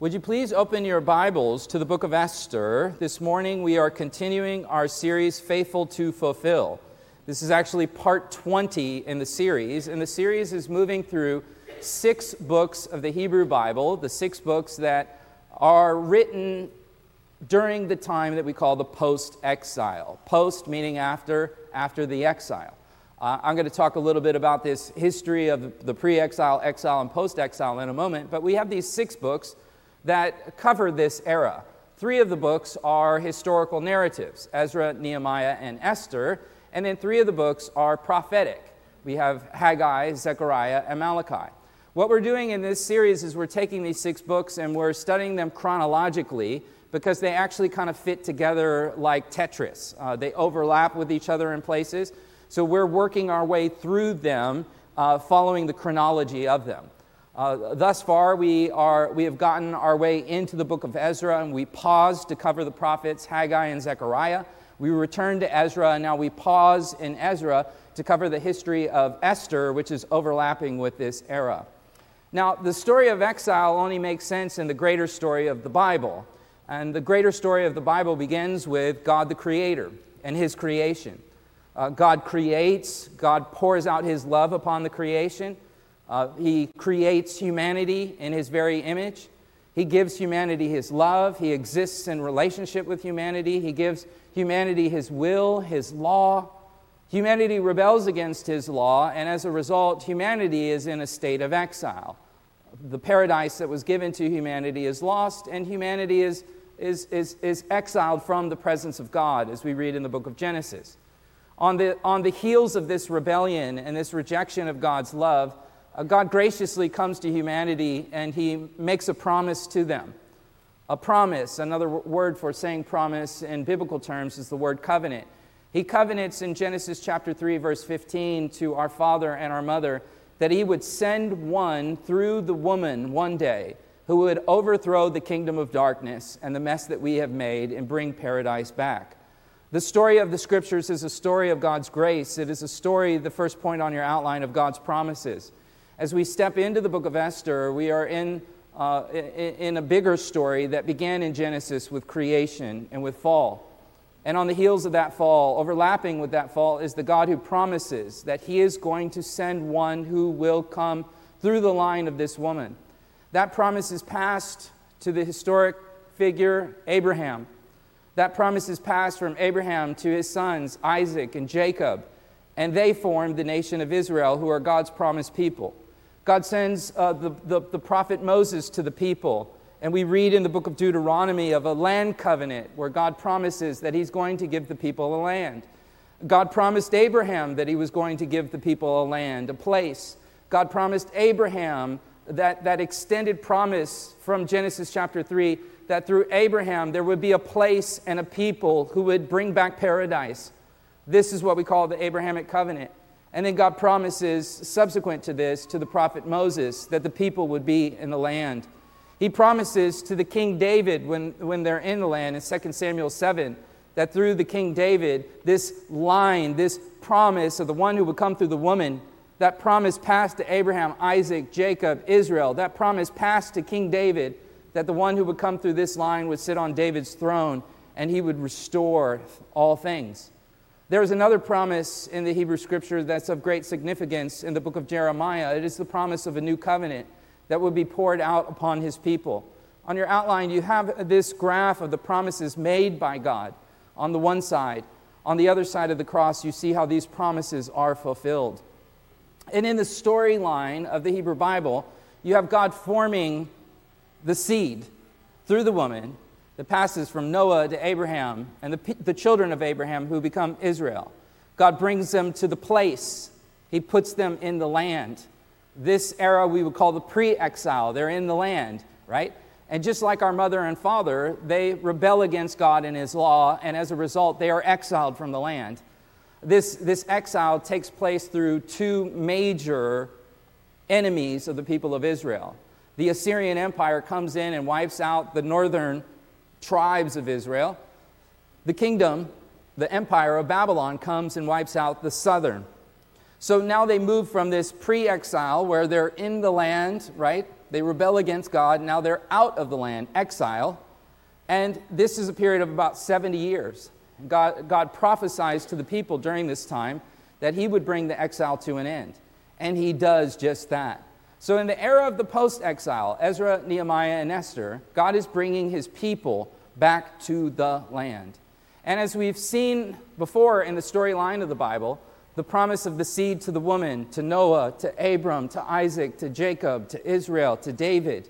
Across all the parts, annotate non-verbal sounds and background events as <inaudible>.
Would you please open your Bibles to the book of Esther? This morning we are continuing our series, Faithful to Fulfill. This is actually part 20 in the series, and the series is moving through six books of the Hebrew Bible, the six books that are written during the time that we call the post exile. Post meaning after, after the exile. Uh, I'm going to talk a little bit about this history of the pre exile, exile, and post exile in a moment, but we have these six books that cover this era. Three of the books are historical narratives Ezra, Nehemiah, and Esther, and then three of the books are prophetic. We have Haggai, Zechariah, and Malachi. What we're doing in this series is we're taking these six books and we're studying them chronologically because they actually kind of fit together like Tetris. Uh, they overlap with each other in places. So we're working our way through them, uh, following the chronology of them. Uh, thus far, we, are, we have gotten our way into the book of Ezra, and we paused to cover the prophets Haggai and Zechariah. We returned to Ezra, and now we pause in Ezra to cover the history of Esther, which is overlapping with this era. Now, the story of exile only makes sense in the greater story of the Bible. And the greater story of the Bible begins with God the Creator and His creation. Uh, God creates, God pours out His love upon the creation. Uh, he creates humanity in His very image. He gives humanity His love. He exists in relationship with humanity. He gives humanity His will, His law. Humanity rebels against His law, and as a result, humanity is in a state of exile. The paradise that was given to humanity is lost, and humanity is, is, is, is exiled from the presence of God, as we read in the book of Genesis. On the, on the heels of this rebellion and this rejection of God's love, Uh, God graciously comes to humanity and he makes a promise to them. A promise, another word for saying promise in biblical terms is the word covenant. He covenants in Genesis chapter 3, verse 15, to our father and our mother that he would send one through the woman one day who would overthrow the kingdom of darkness and the mess that we have made and bring paradise back. The story of the scriptures is a story of God's grace. It is a story, the first point on your outline, of God's promises. As we step into the book of Esther, we are in, uh, in a bigger story that began in Genesis with creation and with fall. And on the heels of that fall, overlapping with that fall, is the God who promises that He is going to send one who will come through the line of this woman. That promise is passed to the historic figure Abraham. That promise is passed from Abraham to his sons, Isaac and Jacob, and they formed the nation of Israel, who are God's promised people. God sends uh, the, the, the prophet Moses to the people, and we read in the book of Deuteronomy of a land covenant where God promises that he's going to give the people a land. God promised Abraham that he was going to give the people a land, a place. God promised Abraham that, that extended promise from Genesis chapter 3 that through Abraham there would be a place and a people who would bring back paradise. This is what we call the Abrahamic covenant. And then God promises, subsequent to this, to the prophet Moses, that the people would be in the land. He promises to the King David when, when they're in the land in 2 Samuel 7 that through the King David, this line, this promise of the one who would come through the woman, that promise passed to Abraham, Isaac, Jacob, Israel, that promise passed to King David that the one who would come through this line would sit on David's throne and he would restore all things. There is another promise in the Hebrew scripture that's of great significance in the book of Jeremiah. It is the promise of a new covenant that would be poured out upon his people. On your outline, you have this graph of the promises made by God on the one side. On the other side of the cross, you see how these promises are fulfilled. And in the storyline of the Hebrew Bible, you have God forming the seed through the woman that passes from Noah to Abraham and the, the children of Abraham who become Israel. God brings them to the place, He puts them in the land. This era we would call the pre exile. They're in the land, right? And just like our mother and father, they rebel against God and His law, and as a result, they are exiled from the land. This, this exile takes place through two major enemies of the people of Israel the Assyrian Empire comes in and wipes out the northern tribes of Israel. The kingdom, the empire of Babylon, comes and wipes out the southern. So now they move from this pre exile where they're in the land, right? They rebel against God. Now they're out of the land, exile. And this is a period of about 70 years. God, God prophesies to the people during this time that he would bring the exile to an end. And he does just that. So, in the era of the post exile, Ezra, Nehemiah, and Esther, God is bringing his people back to the land. And as we've seen before in the storyline of the Bible, the promise of the seed to the woman, to Noah, to Abram, to Isaac, to Jacob, to Israel, to David.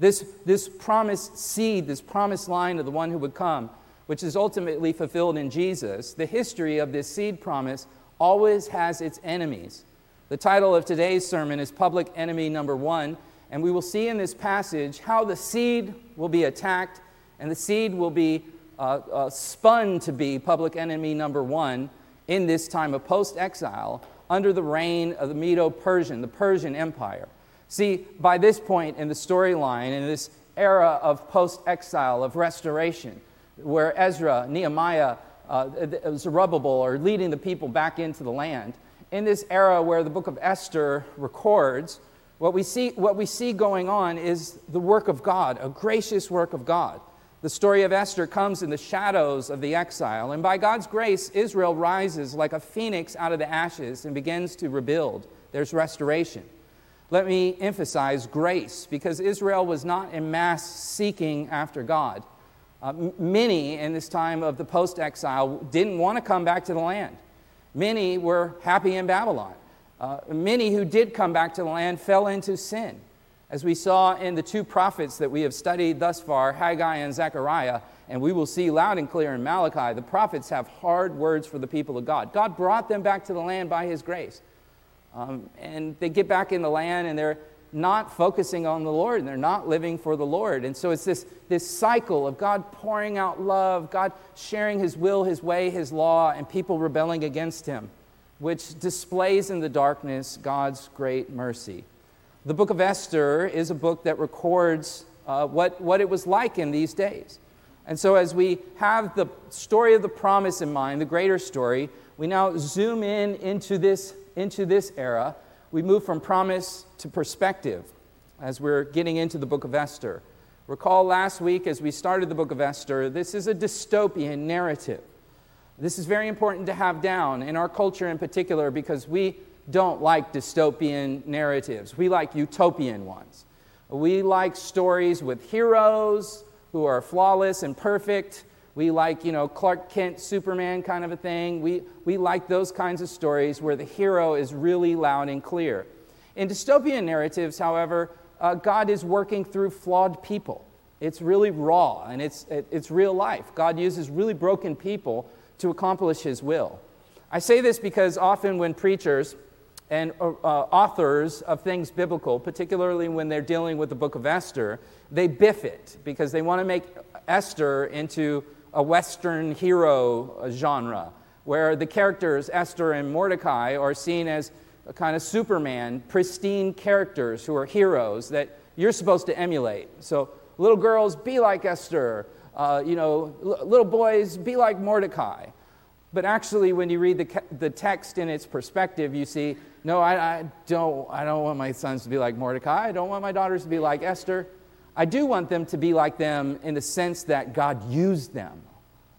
This, this promised seed, this promised line of the one who would come, which is ultimately fulfilled in Jesus, the history of this seed promise always has its enemies. The title of today's sermon is Public Enemy Number One, and we will see in this passage how the seed will be attacked and the seed will be uh, uh, spun to be public enemy number one in this time of post exile under the reign of the Medo Persian, the Persian Empire. See, by this point in the storyline, in this era of post exile, of restoration, where Ezra, Nehemiah, uh, Zerubbabel are leading the people back into the land, in this era where the book of Esther records, what we see, what we see going on is the work of God, a gracious work of God. The story of Esther comes in the shadows of the exile, and by God's grace, Israel rises like a phoenix out of the ashes and begins to rebuild. There's restoration. Let me emphasize grace, because Israel was not in mass seeking after God. Uh, many in this time of the post exile didn't want to come back to the land. Many were happy in Babylon. Uh, many who did come back to the land fell into sin. As we saw in the two prophets that we have studied thus far, Haggai and Zechariah, and we will see loud and clear in Malachi, the prophets have hard words for the people of God. God brought them back to the land by his grace. Um, and they get back in the land and they're not focusing on the Lord and they're not living for the Lord. And so it's this, this cycle of God pouring out love, God sharing His will, His way, His law, and people rebelling against Him, which displays in the darkness God's great mercy. The book of Esther is a book that records uh, what, what it was like in these days. And so, as we have the story of the promise in mind, the greater story, we now zoom in into this, into this era we move from promise to perspective as we're getting into the book of Esther. Recall last week as we started the book of Esther, this is a dystopian narrative. This is very important to have down in our culture in particular because we don't like dystopian narratives. We like utopian ones. We like stories with heroes who are flawless and perfect we like, you know, Clark Kent, Superman kind of a thing. We, we like those kinds of stories where the hero is really loud and clear. In dystopian narratives, however, uh, God is working through flawed people. It's really raw and it's, it, it's real life. God uses really broken people to accomplish his will. I say this because often when preachers and uh, authors of things biblical, particularly when they're dealing with the book of Esther, they biff it because they want to make Esther into a Western hero genre, where the characters, Esther and Mordecai, are seen as a kind of Superman, pristine characters who are heroes that you're supposed to emulate. So, little girls, be like Esther. Uh, you know, l- little boys, be like Mordecai. But actually, when you read the, the text in its perspective, you see, no, I, I, don't, I don't want my sons to be like Mordecai. I don't want my daughters to be like Esther. I do want them to be like them in the sense that God used them.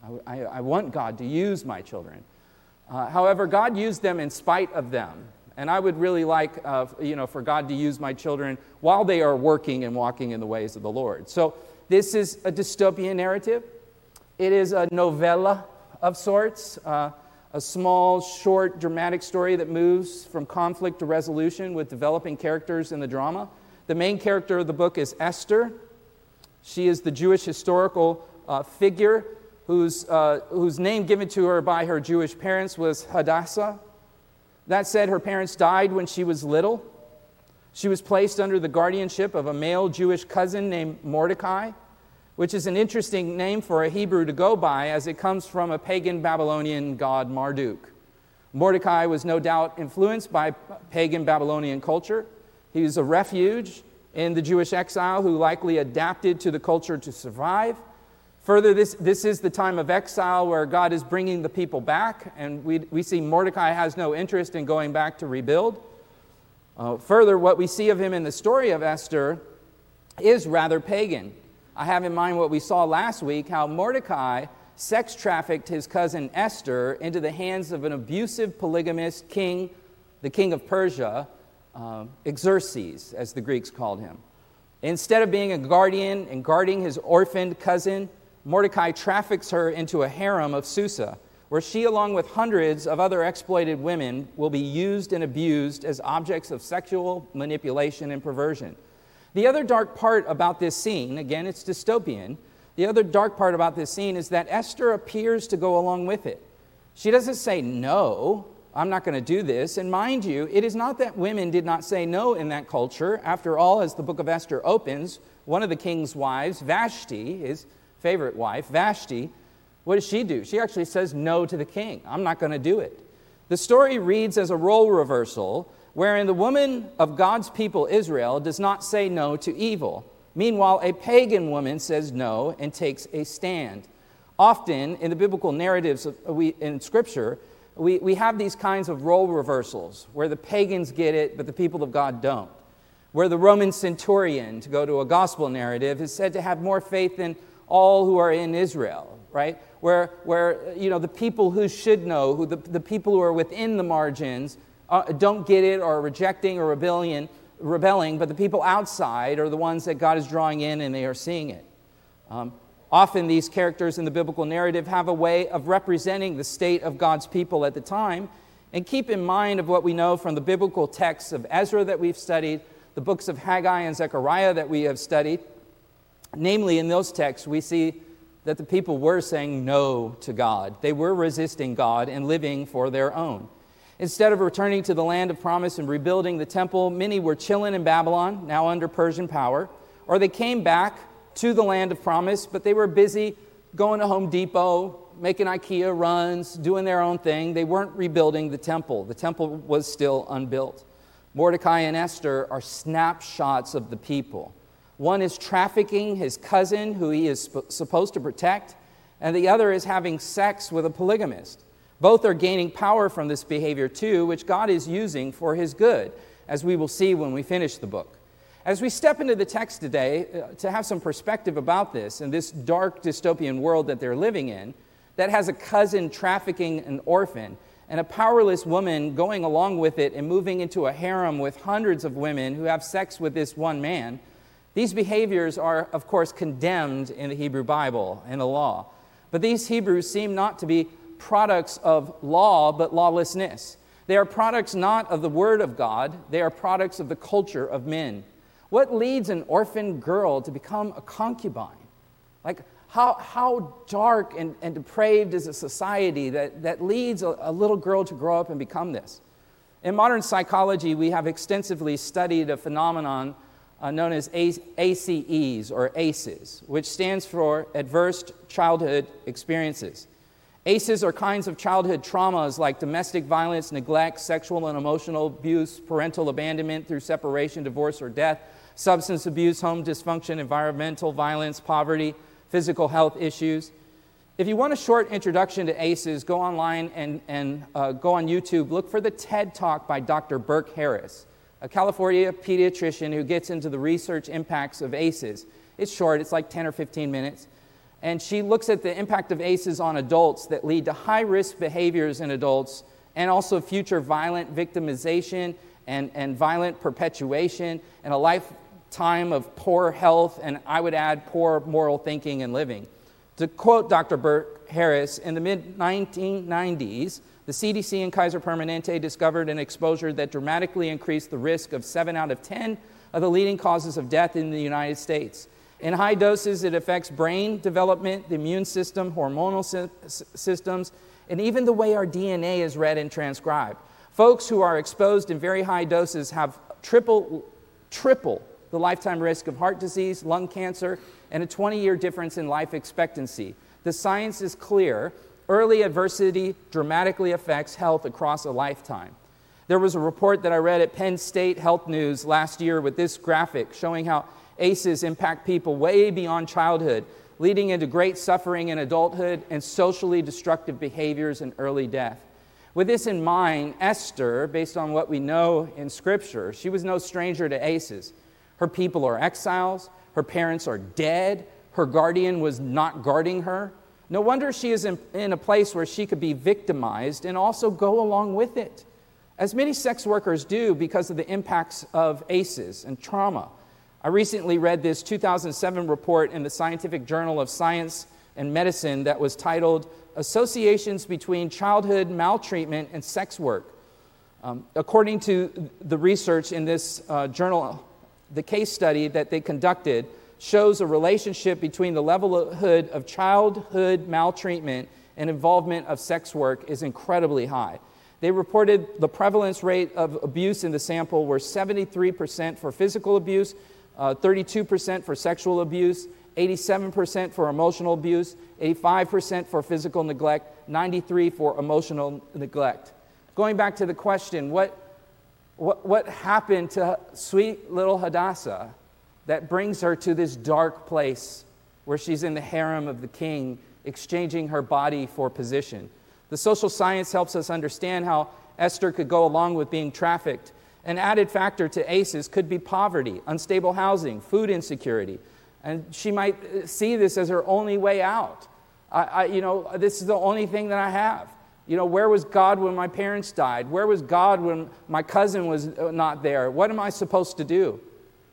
I, I, I want God to use my children. Uh, however, God used them in spite of them. And I would really like, uh, you know, for God to use my children while they are working and walking in the ways of the Lord. So this is a dystopian narrative. It is a novella of sorts, uh, a small, short, dramatic story that moves from conflict to resolution with developing characters in the drama. The main character of the book is Esther. She is the Jewish historical uh, figure whose, uh, whose name given to her by her Jewish parents was Hadassah. That said, her parents died when she was little. She was placed under the guardianship of a male Jewish cousin named Mordecai, which is an interesting name for a Hebrew to go by as it comes from a pagan Babylonian god Marduk. Mordecai was no doubt influenced by pagan Babylonian culture. He was a refuge in the Jewish exile who likely adapted to the culture to survive. Further, this, this is the time of exile where God is bringing the people back, and we, we see Mordecai has no interest in going back to rebuild. Uh, further, what we see of him in the story of Esther is rather pagan. I have in mind what we saw last week how Mordecai sex trafficked his cousin Esther into the hands of an abusive polygamist king, the king of Persia, uh, Xerxes, as the Greeks called him. Instead of being a guardian and guarding his orphaned cousin, Mordecai traffics her into a harem of Susa, where she, along with hundreds of other exploited women, will be used and abused as objects of sexual manipulation and perversion. The other dark part about this scene, again, it's dystopian, the other dark part about this scene is that Esther appears to go along with it. She doesn't say, No, I'm not going to do this. And mind you, it is not that women did not say no in that culture. After all, as the book of Esther opens, one of the king's wives, Vashti, his favorite wife, Vashti, what does she do? She actually says no to the king. I'm not going to do it. The story reads as a role reversal, wherein the woman of God's people, Israel, does not say no to evil. Meanwhile, a pagan woman says no and takes a stand. Often in the biblical narratives of, in Scripture, we, we have these kinds of role reversals where the pagans get it, but the people of God don't. Where the Roman centurion, to go to a gospel narrative, is said to have more faith than all who are in Israel, right? Where, where you know, the people who should know, who the, the people who are within the margins, uh, don't get it or are rejecting or rebellion, rebelling, but the people outside are the ones that God is drawing in and they are seeing it. Um, Often, these characters in the biblical narrative have a way of representing the state of God's people at the time. And keep in mind of what we know from the biblical texts of Ezra that we've studied, the books of Haggai and Zechariah that we have studied. Namely, in those texts, we see that the people were saying no to God. They were resisting God and living for their own. Instead of returning to the land of promise and rebuilding the temple, many were chilling in Babylon, now under Persian power, or they came back to the land of promise, but they were busy going to Home Depot, making IKEA runs, doing their own thing. They weren't rebuilding the temple. The temple was still unbuilt. Mordecai and Esther are snapshots of the people. One is trafficking his cousin, who he is sp- supposed to protect, and the other is having sex with a polygamist. Both are gaining power from this behavior, too, which God is using for his good, as we will see when we finish the book. As we step into the text today, uh, to have some perspective about this and this dark dystopian world that they're living in, that has a cousin trafficking an orphan and a powerless woman going along with it and moving into a harem with hundreds of women who have sex with this one man, these behaviors are, of course, condemned in the Hebrew Bible and the law. But these Hebrews seem not to be products of law, but lawlessness. They are products not of the Word of God, they are products of the culture of men. What leads an orphan girl to become a concubine? Like, how, how dark and, and depraved is a society that, that leads a, a little girl to grow up and become this? In modern psychology, we have extensively studied a phenomenon uh, known as ACEs or ACEs, which stands for Adverse Childhood Experiences. ACEs are kinds of childhood traumas like domestic violence, neglect, sexual and emotional abuse, parental abandonment through separation, divorce, or death substance abuse, home dysfunction, environmental violence, poverty, physical health issues. If you want a short introduction to ACEs, go online and, and uh, go on YouTube. Look for the TED Talk by Dr. Burke Harris, a California pediatrician who gets into the research impacts of ACEs. It's short, it's like 10 or 15 minutes. And she looks at the impact of ACEs on adults that lead to high risk behaviors in adults and also future violent victimization and, and violent perpetuation and a life time of poor health, and I would add poor moral thinking and living. To quote Dr. Burke Harris, in the mid 1990s, the CDC and Kaiser Permanente discovered an exposure that dramatically increased the risk of 7 out of 10 of the leading causes of death in the United States. In high doses, it affects brain development, the immune system, hormonal sy- systems, and even the way our DNA is read and transcribed. Folks who are exposed in very high doses have triple, triple the lifetime risk of heart disease, lung cancer, and a 20 year difference in life expectancy. The science is clear. Early adversity dramatically affects health across a lifetime. There was a report that I read at Penn State Health News last year with this graphic showing how ACEs impact people way beyond childhood, leading into great suffering in adulthood and socially destructive behaviors and early death. With this in mind, Esther, based on what we know in Scripture, she was no stranger to ACEs. Her people are exiles. Her parents are dead. Her guardian was not guarding her. No wonder she is in, in, a place where she could be victimized and also go along with it, as many sex workers do because of the impacts of ACEs and trauma. I recently read this 2007 report in the Scientific Journal of Science and Medicine that was titled Associations Between Childhood Maltreatment and Sex Work. Um, according to the research in this uh, journal, the case study that they conducted shows a relationship between the levelhood of childhood maltreatment and involvement of sex work is incredibly high. They reported the prevalence rate of abuse in the sample were 73% for physical abuse, uh, 32% for sexual abuse, 87% for emotional abuse, 85% for physical neglect, 93 for emotional neglect. Going back to the question, what, what, what happened to sweet little Hadassah? that brings her to this dark place where she's in the harem of the king, exchanging her body for position. The social science helps us understand how Esther could go along with being trafficked. An added factor to ACEs could be poverty, unstable housing, food insecurity. And she might see this as her only way out. I, I, you know, this is the only thing that I have. You know, where was God when my parents died? Where was God when my cousin was not there? What am I supposed to do?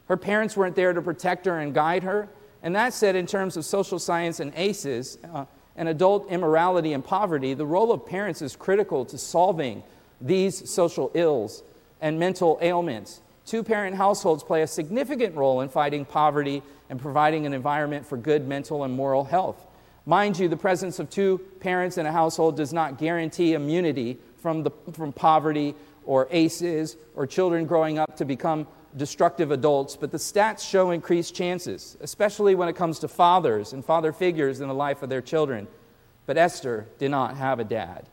Her parents weren't there to protect her and guide her. And that said, in terms of social science and ACEs uh, and adult immorality and poverty, the role of parents is critical to solving these social ills and mental ailments. Two parent households play a significant role in fighting poverty and providing an environment for good mental and moral health. Mind you, the presence of two parents in a household does not guarantee immunity from, the, from poverty or ACEs or children growing up to become destructive adults, but the stats show increased chances, especially when it comes to fathers and father figures in the life of their children. But Esther did not have a dad.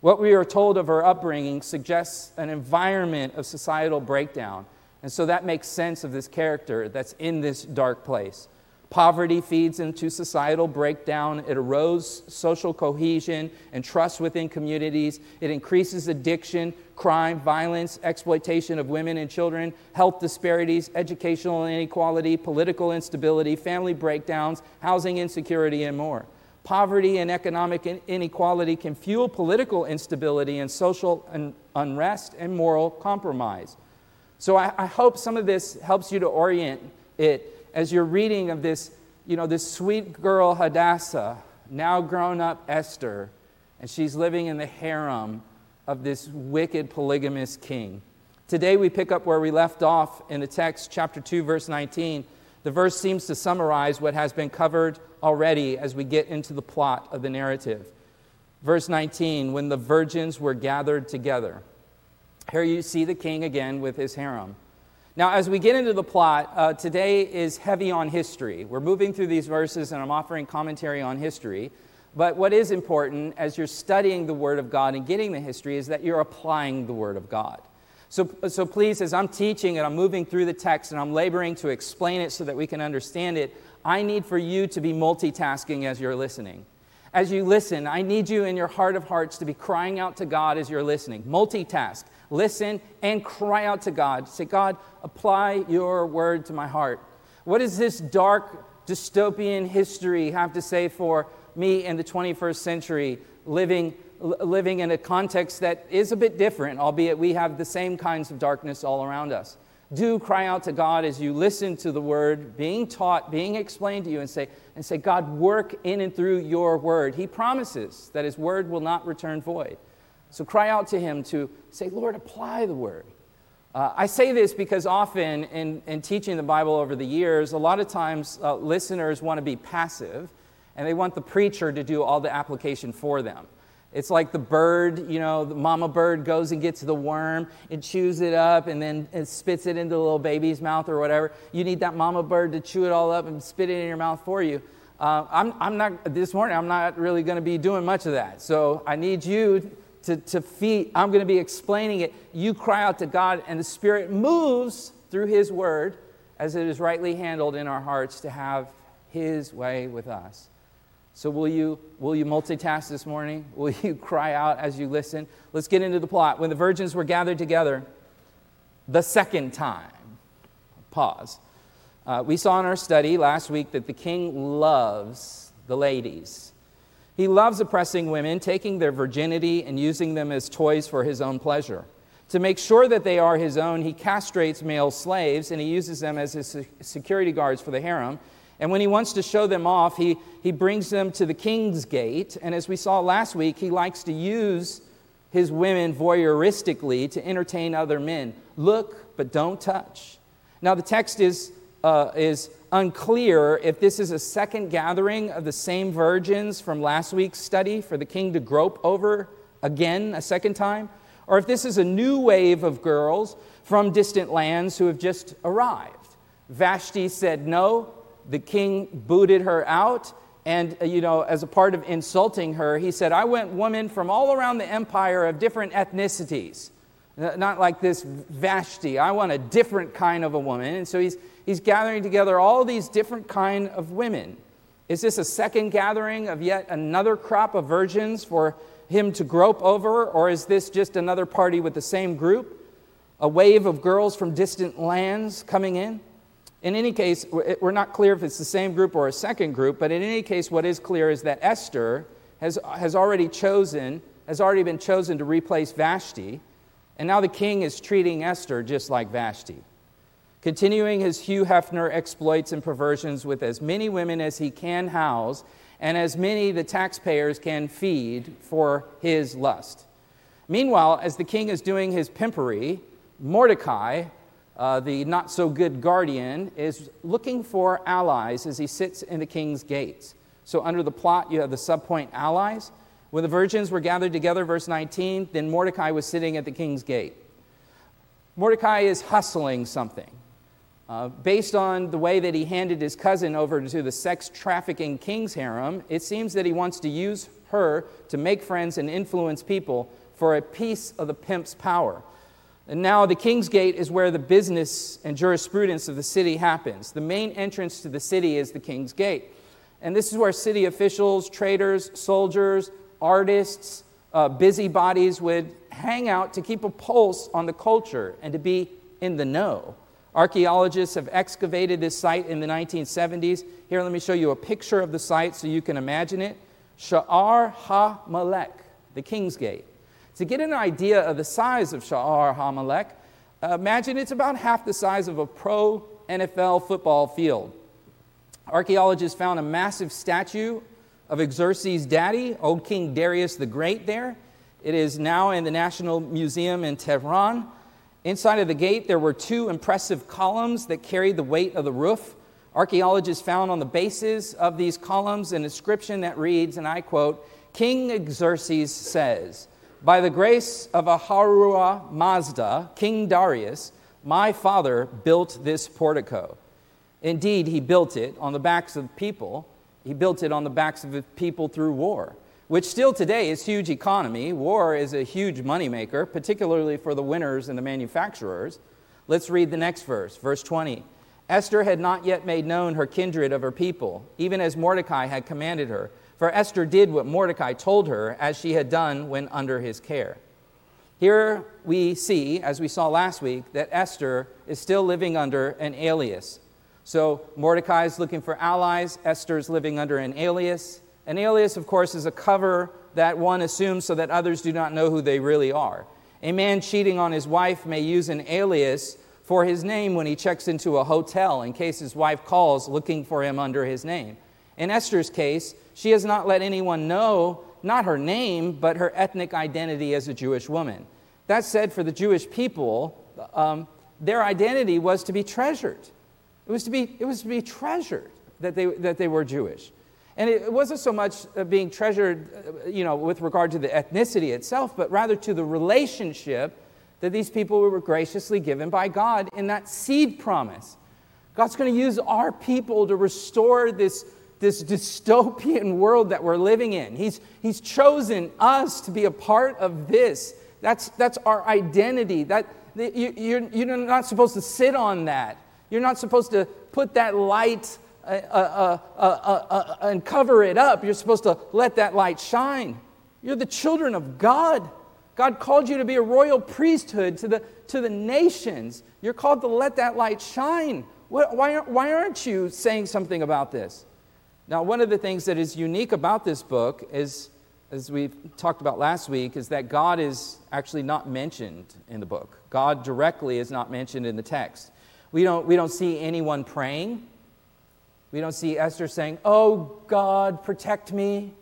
What we are told of her upbringing suggests an environment of societal breakdown, and so that makes sense of this character that's in this dark place. Poverty feeds into societal breakdown. It erodes social cohesion and trust within communities. It increases addiction, crime, violence, exploitation of women and children, health disparities, educational inequality, political instability, family breakdowns, housing insecurity, and more. Poverty and economic inequality can fuel political instability and social unrest and moral compromise. So I, I hope some of this helps you to orient it as you're reading of this, you know, this sweet girl Hadassah, now grown up Esther, and she's living in the harem of this wicked polygamous king. Today we pick up where we left off in the text, chapter 2, verse 19. The verse seems to summarize what has been covered already as we get into the plot of the narrative. Verse 19, when the virgins were gathered together. Here you see the king again with his harem. Now, as we get into the plot, uh, today is heavy on history. We're moving through these verses, and I'm offering commentary on history. But what is important as you're studying the Word of God and getting the history is that you're applying the Word of God. So, so please, as I'm teaching and I'm moving through the text and I'm laboring to explain it so that we can understand it, I need for you to be multitasking as you're listening. As you listen, I need you in your heart of hearts to be crying out to God as you're listening. Multitask listen, and cry out to God. Say, God, apply your word to my heart. What does this dark dystopian history have to say for me in the 21st century, living, living in a context that is a bit different, albeit we have the same kinds of darkness all around us? Do cry out to God as you listen to the word being taught, being explained to you, and say, and say, God, work in and through your word. He promises that his word will not return void. So cry out to Him to say, Lord, apply the word. Uh, I say this because often in, in, teaching the Bible over the years, a lot of times uh, listeners want to be passive and they want the preacher to do all the application for them. It's like the bird, you know, the mama bird goes and gets the worm and chews it up and then it spits it into the little baby's mouth or whatever. You need that mama bird to chew it all up and spit it in your mouth for you. Uh, I'm, I'm not, this morning, I'm not really going to be doing much of that. So I need you to, to feed. I'm going to be explaining it. You cry out to God, and the Spirit moves through His Word as it is rightly handled in our hearts to have His way with us. So, will you, will you multitask this morning? <laughs> Will you cry out as you listen? Let's get into the plot. When the virgins were gathered together the second time, pause. Uh, we saw in our study last week that the king loves the ladies. He loves oppressing women, taking their virginity and using them as toys for his own pleasure. To make sure that they are his own, he castrates male slaves and he uses them as his security guards for the harem. And when he wants to show them off, he, he brings them to the king's gate. And as we saw last week, he likes to use his women voyeuristically to entertain other men. Look, but don't touch. Now, the text is, uh, is unclear if this is a second gathering of the same virgins from last week's study for the king to grope over again a second time, or if this is a new wave of girls from distant lands who have just arrived. Vashti said no. The king booted her out. And, uh, you know, as a part of insulting her, he said, I went women from all around the empire of different ethnicities. Not like this Vashti. I want a different kind of a woman. And so he's, he's gathering together all these different kind of women. Is this a second gathering of yet another crop of virgins for him to grope over, or is this just another party with the same group? A wave of girls from distant lands coming in? In any case, we're not clear if it's the same group or a second group, but in any case, what is clear is that Esther has, has already chosen, has already been chosen to replace Vashti, and now the king is treating Esther just like Vashti continuing his Hugh Hefner exploits and perversions with as many women as he can house and as many the taxpayers can feed for his lust. Meanwhile, as the king is doing his pimpery, Mordecai, uh, the not so good guardian, is looking for allies as he sits in the king's gates. So, under the plot, you have the subpoint allies. When the virgins were gathered together, verse 19, then Mordecai was sitting at the king's gate. Mordecai is hustling something. Uh, based on the way that he handed his cousin over to the sex trafficking king's harem, it seems that he wants to use her to make friends and influence people for a piece of the pimp's power. And now the King's Gate is where the business and jurisprudence of the city happens. The main entrance to the city is the King's Gate. And this is where city officials, traders, soldiers, artists, uh, busybodies would hang out to keep a pulse on the culture and to be in the know. Archaeologists have excavated this site in the 1970s. Here, let me show you a picture of the site so you can imagine it. Sha'ar HaMelech, the King's Gate. To get an idea of the size of Sha'ar HaMelech, uh, imagine it's about half the size of a pro NFL football field. Archaeologists found a massive statue of Xerxes' daddy, old King Darius the Great, there. It is now in the National Museum in Tehran. Inside of the gate, there were two impressive columns that carried the weight of the roof. Archaeologists found on the bases of these columns an inscription that reads, and I quote, King Xerxes says, By the grace of Ahura Mazda, King Darius, my father built this portico. Indeed, he built it on the backs of people. He built it on the backs of people through war which still today is huge economy. War is a huge moneymaker, particularly for the winners and the manufacturers. Let's read the next verse, verse 20. Esther had not yet made known her kindred of her people, even as Mordecai had commanded her. For Esther did what Mordecai told her, as she had done when under his care. Here we see, as we saw last week, that Esther is still living under an alias. So Mordecai is looking for allies, Esther is living under an alias. An alias, of course, is a cover that one assumes so that others do not know who they really are. A man cheating on his wife may use an alias for his name when he checks into a hotel in case his wife calls looking for him under his name. In Esther's case, she has not let anyone know not her name, but her ethnic identity as a Jewish woman. That said, for the Jewish people, um, their identity was to be treasured. It was to be, it was to be treasured that they, that they were Jewish. And it wasn't so much uh, being treasured, uh, you know, with regard to the ethnicity itself, but rather to the relationship that these people were graciously given by God in that seed promise. God's going to use our people to restore this, this dystopian world that we're living in. He's, he's chosen us to be a part of this. That's, that's our identity. That, you, you're, you're not supposed to sit on that. You're not supposed to put that light uh, uh, uh, and cover it up. You're supposed to let that light shine. You're the children of God. God called you to be a royal priesthood to the, to the nations. You're called to let that light shine. Why, why aren't you saying something about this? Now, one of the things that is unique about this book is, as we talked about last week, is that God is actually not mentioned in the book. God directly is not mentioned in the text. We don't, we don't see anyone praying. We don't see Esther saying, Oh, God, protect me.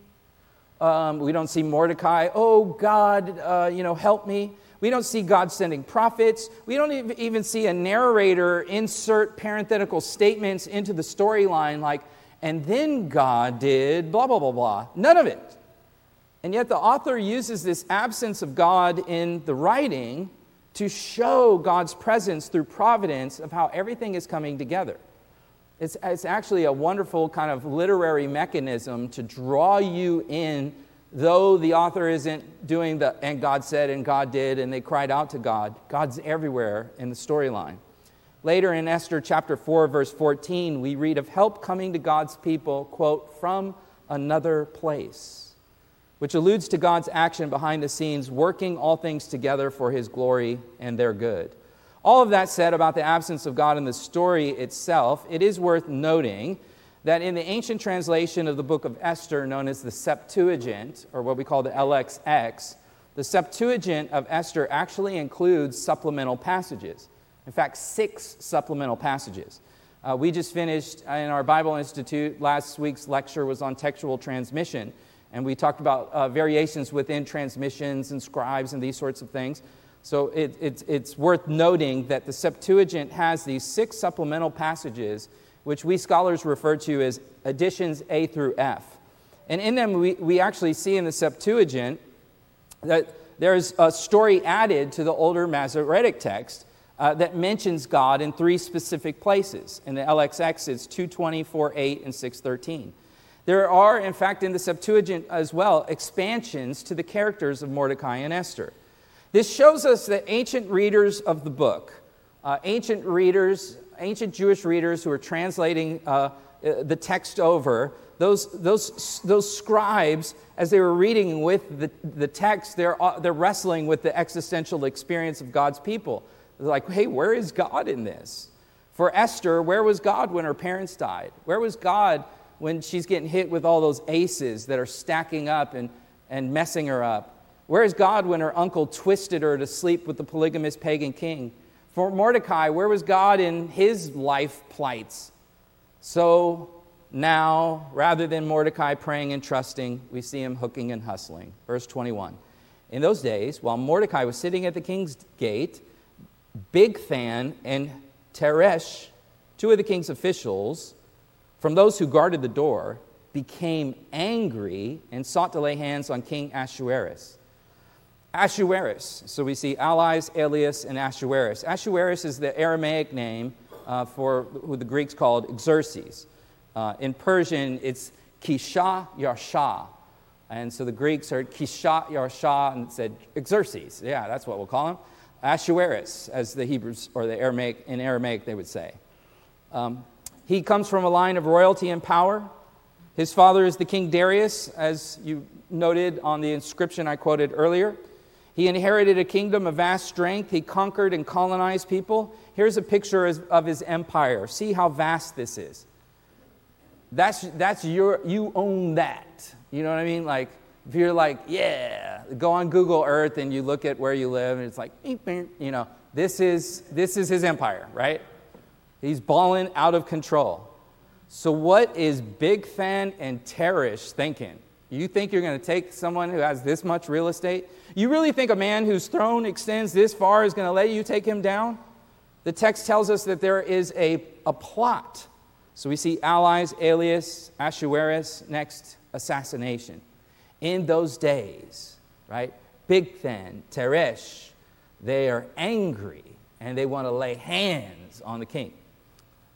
Um, we don't see Mordecai, Oh, God, uh, you know, help me. We don't see God sending prophets. We don't even see a narrator insert parenthetical statements into the storyline like, and then God did blah, blah, blah, blah. None of it. And yet the author uses this absence of God in the writing to show God's presence through providence of how everything is coming together. It's, it's actually a wonderful kind of literary mechanism to draw you in though the author isn't doing the and God said and God did and they cried out to God, God's everywhere in the storyline. Later in Esther chapter 4, verse 14, we read of help coming to God's people, quote, from another place, which alludes to God's action behind the scenes, working all things together for his glory and their good. All of that said about the absence of God in the story itself, it is worth noting that in the ancient translation of the book of Esther, known as the Septuagint, or what we call the LXX, the Septuagint of Esther actually includes supplemental passages. In fact, six supplemental passages. Uh, we just finished in our Bible Institute, last week's lecture was on textual transmission, and we talked about uh, variations within transmissions and scribes and these sorts of things. So it, it, it's worth noting that the Septuagint has these six supplemental passages which we scholars refer to as additions A through F. And in them, we, we actually see in the Septuagint that there's a story added to the older Masoretic text uh, that mentions God in three specific places. In the LXX, it's 220, 4:8, and 613. There are, in fact, in the Septuagint as well, expansions to the characters of Mordecai and Esther. This shows us that ancient readers of the book, uh, ancient readers ancient Jewish readers who are translating uh, uh, the text over, those, those, those scribes, as they were reading with the, the text, they're, uh, they're wrestling with the existential experience of God's people. Like, hey, where is God in this? For Esther, where was God when her parents died? Where was God when she's getting hit with all those ACEs that are stacking up and, and messing her up? Where is God when her uncle twisted her to sleep with the polygamous pagan king? For Mordecai, where was God in his life plights? So now, rather than Mordecai praying and trusting, we see him hooking and hustling. Verse 21. In those days, while Mordecai was sitting at the king's gate, Bigthan and Teresh, two of the king's officials, from those who guarded the door, became angry and sought to lay hands on King Ahasuerus. Ahasuerus. So we see allies, alias, and Ahasuerus. Ahasuerus is the Aramaic name uh, for who the Greeks called Xerxes. Uh, in Persian, it's Kisha Yarsha. And so the Greeks heard Kisha Yarsha and said Xerxes. Yeah, that's what we'll call him. Ahasuerus, as the Hebrews or the Aramaic, in Aramaic they would say. Um, he comes from a line of royalty and power. His father is the King Darius, as you noted on the inscription I quoted earlier. He inherited a kingdom of vast strength. He conquered and colonized people. Here's a picture of his empire. See how vast this is. That's, that's your, you own that. You know what I mean? Like, if you're like, yeah, go on Google Earth and you look at where you live and it's like, you know, this is, this is his empire, right? He's balling out of control. So, what is Bigthan and Teresh thinking? You think you're going to take someone who has this much real estate? You really think a man whose throne extends this far is going to let you take him down? The text tells us that there is a, a plot. So we see allies, alias, Ahasuerus, next, assassination. In those days, right? Bigthan, Teresh, they are angry and they want to lay hands on the king.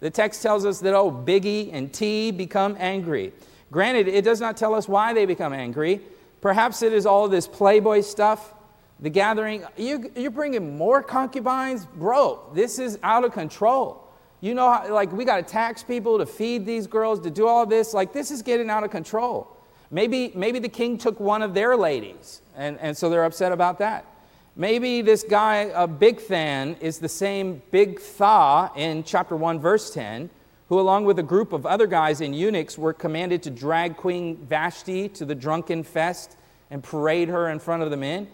The text tells us that, oh, Biggie and T become angry. Granted, it does not tell us why they become angry. Perhaps it is all this Playboy stuff, the gathering. You, you're bringing more concubines? Bro, this is out of control. You know, how, like, we got to tax people to feed these girls, to do all this. Like, this is getting out of control. Maybe, maybe the king took one of their ladies, and, and so they're upset about that. Maybe this guy, a Bigthan, is the same Bigtha in chapter 1, verse 10, who, along with a group of other guys and eunuchs, were commanded to drag Queen Vashti to the drunken fest and parade her in front of the men.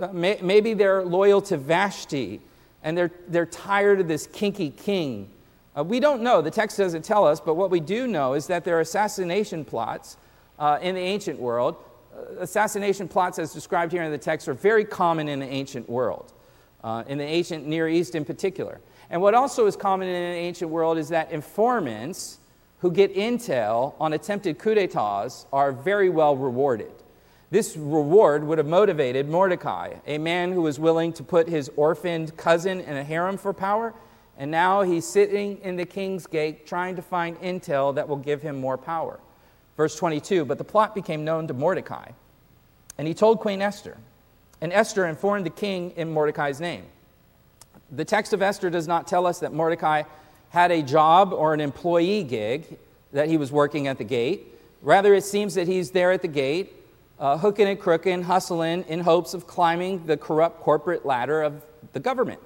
Uh, maybe they're loyal to Vashti and they're, they're tired of this kinky king. Uh, we don't know. The text doesn't tell us, but what we do know is that there are assassination plots uh, in the ancient world uh, assassination plots, as described here in the text, are very common in the ancient world, uh, in the ancient Near East in particular. And what also is common in the ancient world is that informants who get intel on attempted coup d'etats are very well rewarded. This reward would have motivated Mordecai, a man who was willing to put his orphaned cousin in a harem for power, and now he's sitting in the king's gate trying to find intel that will give him more power. Verse 22 But the plot became known to Mordecai, and he told Queen Esther. And Esther informed the king in Mordecai's name. The text of Esther does not tell us that Mordecai had a job or an employee gig, that he was working at the gate. Rather, it seems that he's there at the gate, uh, hooking and crooking, hustling in hopes of climbing the corrupt corporate ladder of the government.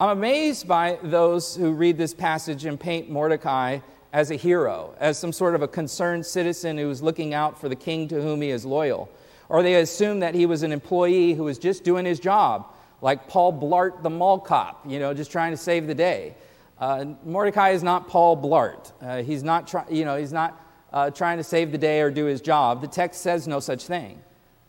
I'm amazed by those who read this passage and paint Mordecai as a hero, as some sort of a concerned citizen who is looking out for the king to whom he is loyal. Or they assume that he was an employee who was just doing his job, like Paul Blart, the mall cop, you know, just trying to save the day. Uh, Mordecai is not Paul Blart. Uh, he's not, try, you know, he's not uh, trying to save the day or do his job. The text says no such thing.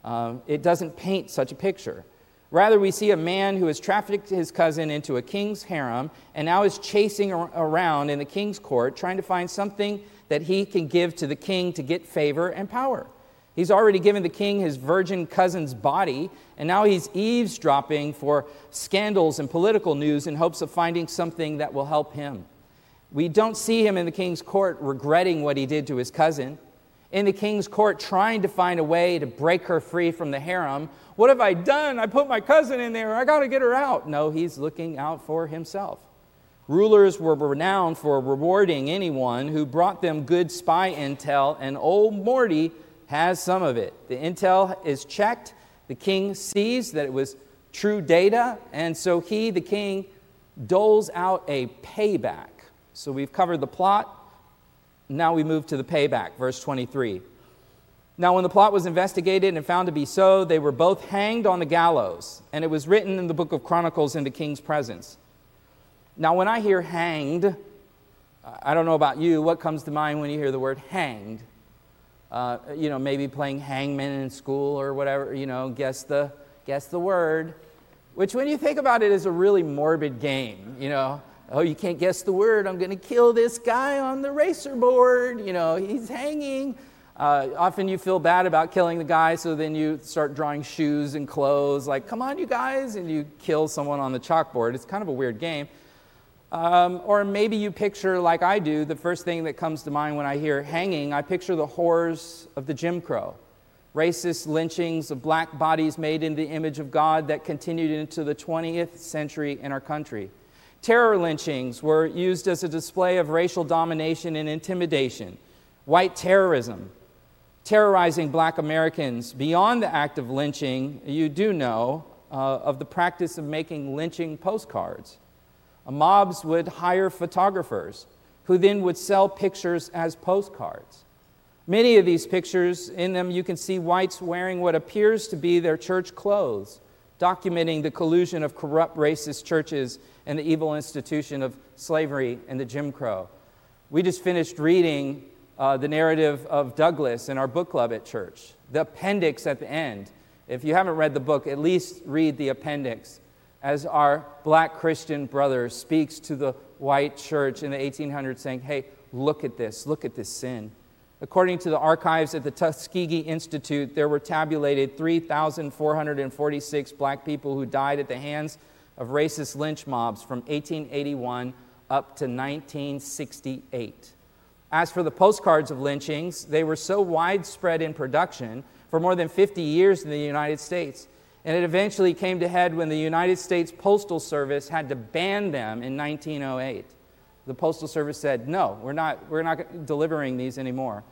Um, it doesn't paint such a picture. Rather, we see a man who has trafficked his cousin into a king's harem and now is chasing around in the king's court trying to find something that he can give to the king to get favor and power. He's already given the king his virgin cousin's body, and now he's eavesdropping for scandals and political news in hopes of finding something that will help him. We don't see him in the king's court regretting what he did to his cousin in the king's court trying to find a way to break her free from the harem. What have I done? I put my cousin in there. I got to get her out. No, he's looking out for himself. Rulers were renowned for rewarding anyone who brought them good spy intel, and old Morty has some of it. The intel is checked. The king sees that it was true data, and so he, the king, doles out a payback. So we've covered the plot, now we move to the payback, verse 23. Now, when the plot was investigated and found to be so, they were both hanged on the gallows, and it was written in the book of Chronicles in the king's presence. Now, when I hear hanged, I don't know about you, what comes to mind when you hear the word hanged? Uh, you know, maybe playing hangman in school or whatever, you know, guess the, guess the word. Which, when you think about it, is a really morbid game, you know. Oh, you can't guess the word. I'm going to kill this guy on the racer board. You know, he's hanging. Uh, often you feel bad about killing the guy, so then you start drawing shoes and clothes, like, come on, you guys, and you kill someone on the chalkboard. It's kind of a weird game. Um, or maybe you picture, like I do, the first thing that comes to mind when I hear hanging, I picture the horrors of the Jim Crow. Racist lynchings of black bodies made in the image of God that continued into the 20th century in our country. Terror lynchings were used as a display of racial domination and intimidation. White terrorism, terrorizing black Americans. Beyond the act of lynching, you do know uh, of the practice of making lynching postcards. Uh, mobs would hire photographers who then would sell pictures as postcards. Many of these pictures, in them, you can see whites wearing what appears to be their church clothes, documenting the collusion of corrupt racist churches and the evil institution of slavery and the Jim Crow. We just finished reading uh, the narrative of Douglass in our book club at church, the appendix at the end. If you haven't read the book, at least read the appendix as our black Christian brother speaks to the white church in the 1800s, saying, Hey, look at this, look at this sin. According to the archives at the Tuskegee Institute, there were tabulated 3,446 black people who died at the hands of racist lynch mobs from 1881 up to 1968. As for the postcards of lynchings, they were so widespread in production for more than 50 years in the United States. And it eventually came to head when the United States Postal Service had to ban them in 1908. The Postal Service said, no, we're not, we're not delivering these anymore.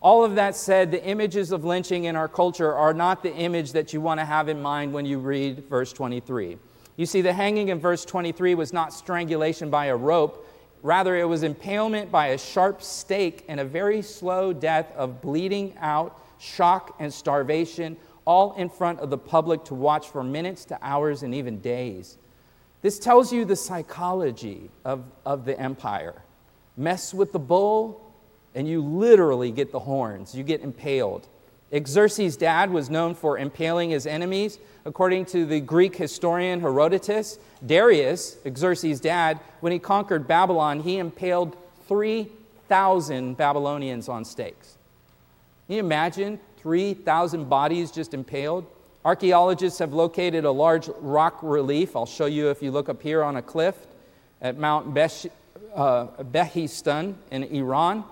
All of that said, the images of lynching in our culture are not the image that you want to have in mind when you read verse 23. You see, the hanging in verse 23 was not strangulation by a rope, rather, it was impalement by a sharp stake and a very slow death of bleeding out, shock, and starvation, all in front of the public to watch for minutes to hours and even days. This tells you the psychology of, of the empire. Mess with the bull, and you literally get the horns, you get impaled. Xerxes' dad was known for impaling his enemies. According to the Greek historian Herodotus, Darius, Xerxes' dad, when he conquered Babylon, he impaled 3,000 Babylonians on stakes. Can you imagine 3,000 bodies just impaled? Archaeologists have located a large rock relief. I'll show you if you look up here on a cliff at Mount uh, Behistun in Iran.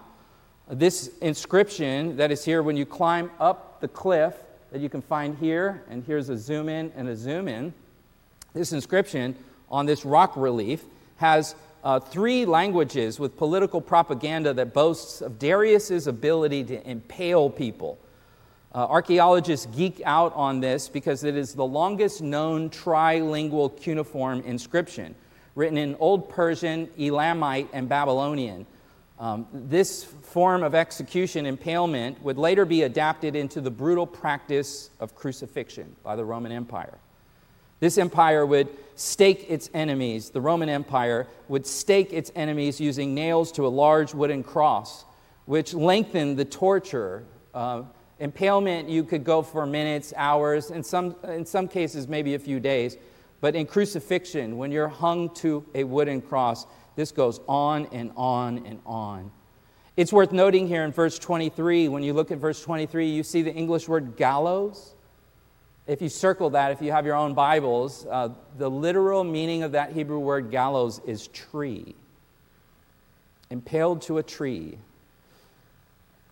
This inscription that is here when you climb up the cliff that you can find here, and here's a zoom in and a zoom in. This inscription on this rock relief has uh, three languages with political propaganda that boasts of Darius's ability to impale people. Uh, archaeologists geek out on this because it is the longest known trilingual cuneiform inscription, written in Old Persian, Elamite, and Babylonian. Um, this form of execution, impalement, would later be adapted into the brutal practice of crucifixion by the Roman Empire. This empire would stake its enemies, the Roman Empire would stake its enemies using nails to a large wooden cross, which lengthened the torture. Uh, impalement, you could go for minutes, hours, in some, in some cases, maybe a few days. But in crucifixion, when you're hung to a wooden cross, this goes on and on and on. It's worth noting here in verse 23, when you look at verse 23, you see the English word gallows. If you circle that, if you have your own Bibles, uh, the literal meaning of that Hebrew word gallows is tree. Impaled to a tree.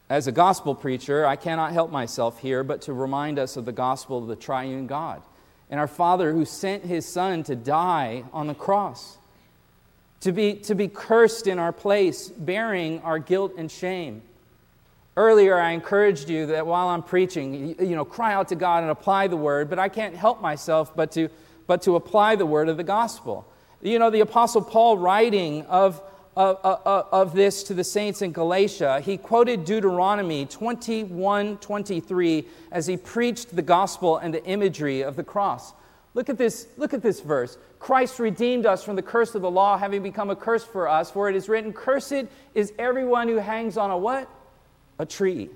As a gospel preacher, I cannot help myself here but to remind us of the gospel of the triune God and our Father who sent his Son to die on the cross to be, to be cursed in our place, bearing our guilt and shame. Earlier, I encouraged you that while I'm preaching, you, you know, cry out to God and apply the word, but I can't help myself but to, but to apply the word of the gospel. You know, the Apostle Paul, writing of, of, of, of this to the saints in Galatia, he quoted Deuteronomy 21 23 as he preached the gospel and the imagery of the cross. Look at this, look at this verse. Christ redeemed us from the curse of the law, having become a curse for us, for it is written, Cursed is everyone who hangs on a what? A tree.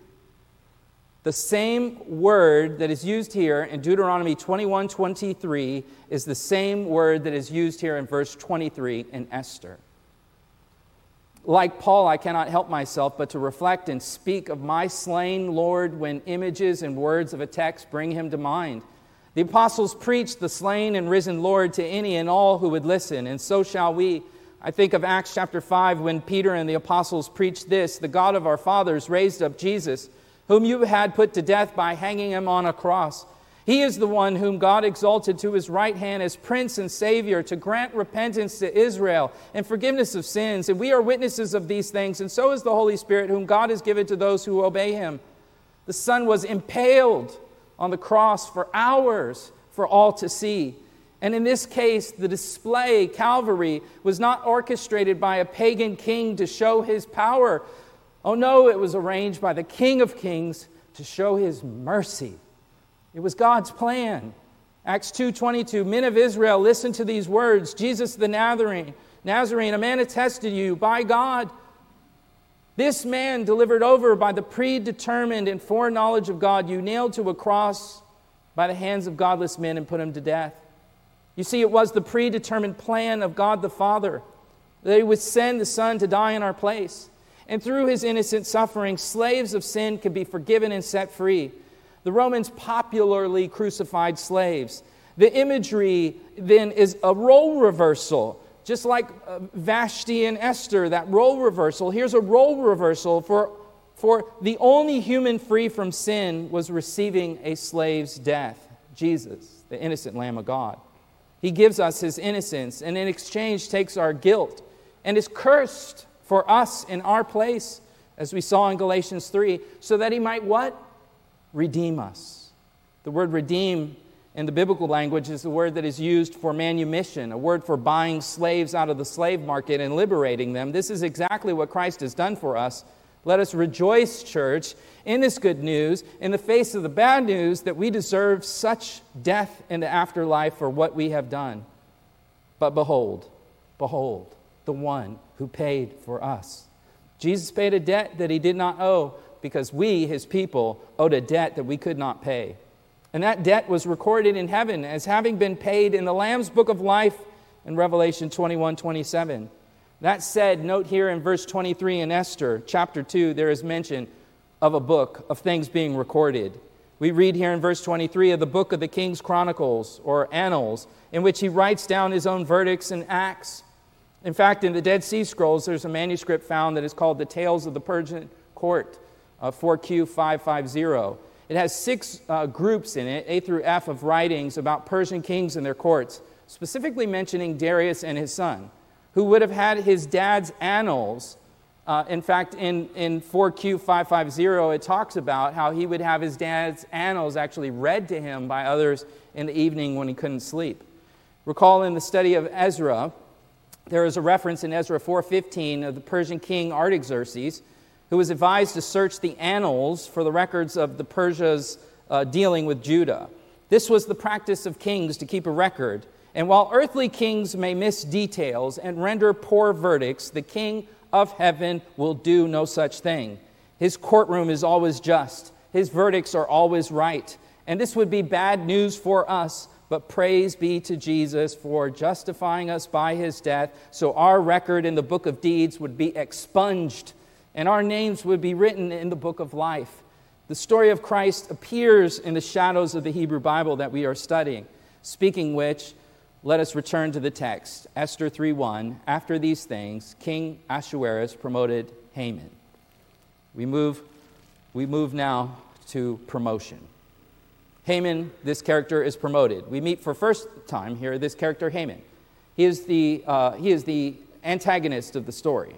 The same word that is used here in Deuteronomy 21 23 is the same word that is used here in verse 23 in Esther. Like Paul, I cannot help myself but to reflect and speak of my slain Lord when images and words of a text bring him to mind. The apostles preached the slain and risen Lord to any and all who would listen, and so shall we. I think of Acts chapter 5 when Peter and the apostles preached this The God of our fathers raised up Jesus, whom you had put to death by hanging him on a cross. He is the one whom God exalted to his right hand as Prince and Savior to grant repentance to Israel and forgiveness of sins. And we are witnesses of these things, and so is the Holy Spirit, whom God has given to those who obey him. The Son was impaled on the cross for hours for all to see. And in this case, the display, Calvary, was not orchestrated by a pagan king to show his power. Oh no, it was arranged by the King of Kings to show his mercy. It was God's plan. Acts 2:22 Men of Israel listen to these words Jesus the Nazarene Nazarene a man attested you by God this man, delivered over by the predetermined and foreknowledge of God, you nailed to a cross by the hands of godless men and put him to death. You see, it was the predetermined plan of God the Father that he would send the Son to die in our place. And through his innocent suffering, slaves of sin could be forgiven and set free. The Romans popularly crucified slaves. The imagery then is a role reversal just like uh, Vashti and Esther, that role reversal, here's a role reversal for, for the only human free from sin was receiving a slave's death Jesus, the innocent Lamb of God. He gives us his innocence and in exchange takes our guilt and is cursed for us in our place. as we saw in Galatians 3, so that he might what? Redeem us. The word redeem in the biblical language is the word that is used for manumission, a word for buying slaves out of the slave market and liberating them. This is exactly what Christ has done for us. Let us rejoice, church, in this good news, in the face of the bad news that we deserve such death in the afterlife for what we have done. But behold, behold, the one who paid for us. Jesus paid a debt that he did not owe because we, his people, owed a debt that we could not pay. And that debt was recorded in heaven as having been paid in the Lamb's book of life in Revelation 21 27. That said, note here in verse 23 in Esther, chapter 2, there is mention of a book of things being recorded. We read here in verse 23 of the book of the King's Chronicles or Annals, in which he writes down his own verdicts and acts. In fact, in the Dead Sea Scrolls, there's a manuscript found that is called the Tales of the Persian Court, uh, 4Q550. It has six uh, groups in it, A through F, of writings about Persian kings and their courts, specifically mentioning Darius and his son, who would have had his dad's annals. Uh, in fact, in, in 4Q550, it talks about how he would have his dad's annals actually read to him by others in the evening when he couldn't sleep. Recall in the study of Ezra, there is a reference in Ezra 4:15 of the Persian king Artaxerxes who was advised to search the annals for the records of the Persia's uh, dealing with Judah. This was the practice of kings to keep a record. And while earthly kings may miss details and render poor verdicts, the king of heaven will do no such thing. His courtroom is always just, his verdicts are always right. And this would be bad news for us, but praise be to Jesus for justifying us by his death, so our record in the book of deeds would be expunged and our names would be written in the book of life. The story of Christ appears in the shadows of the Hebrew Bible that we are studying. Speaking which, let us return to the text. Esther 3:1. After these things, King Ahasuerus promoted Haman. We move, we move now to promotion. Haman, this character, is promoted. We meet for first time here this character Haman. He is the, uh, he is the antagonist of the story.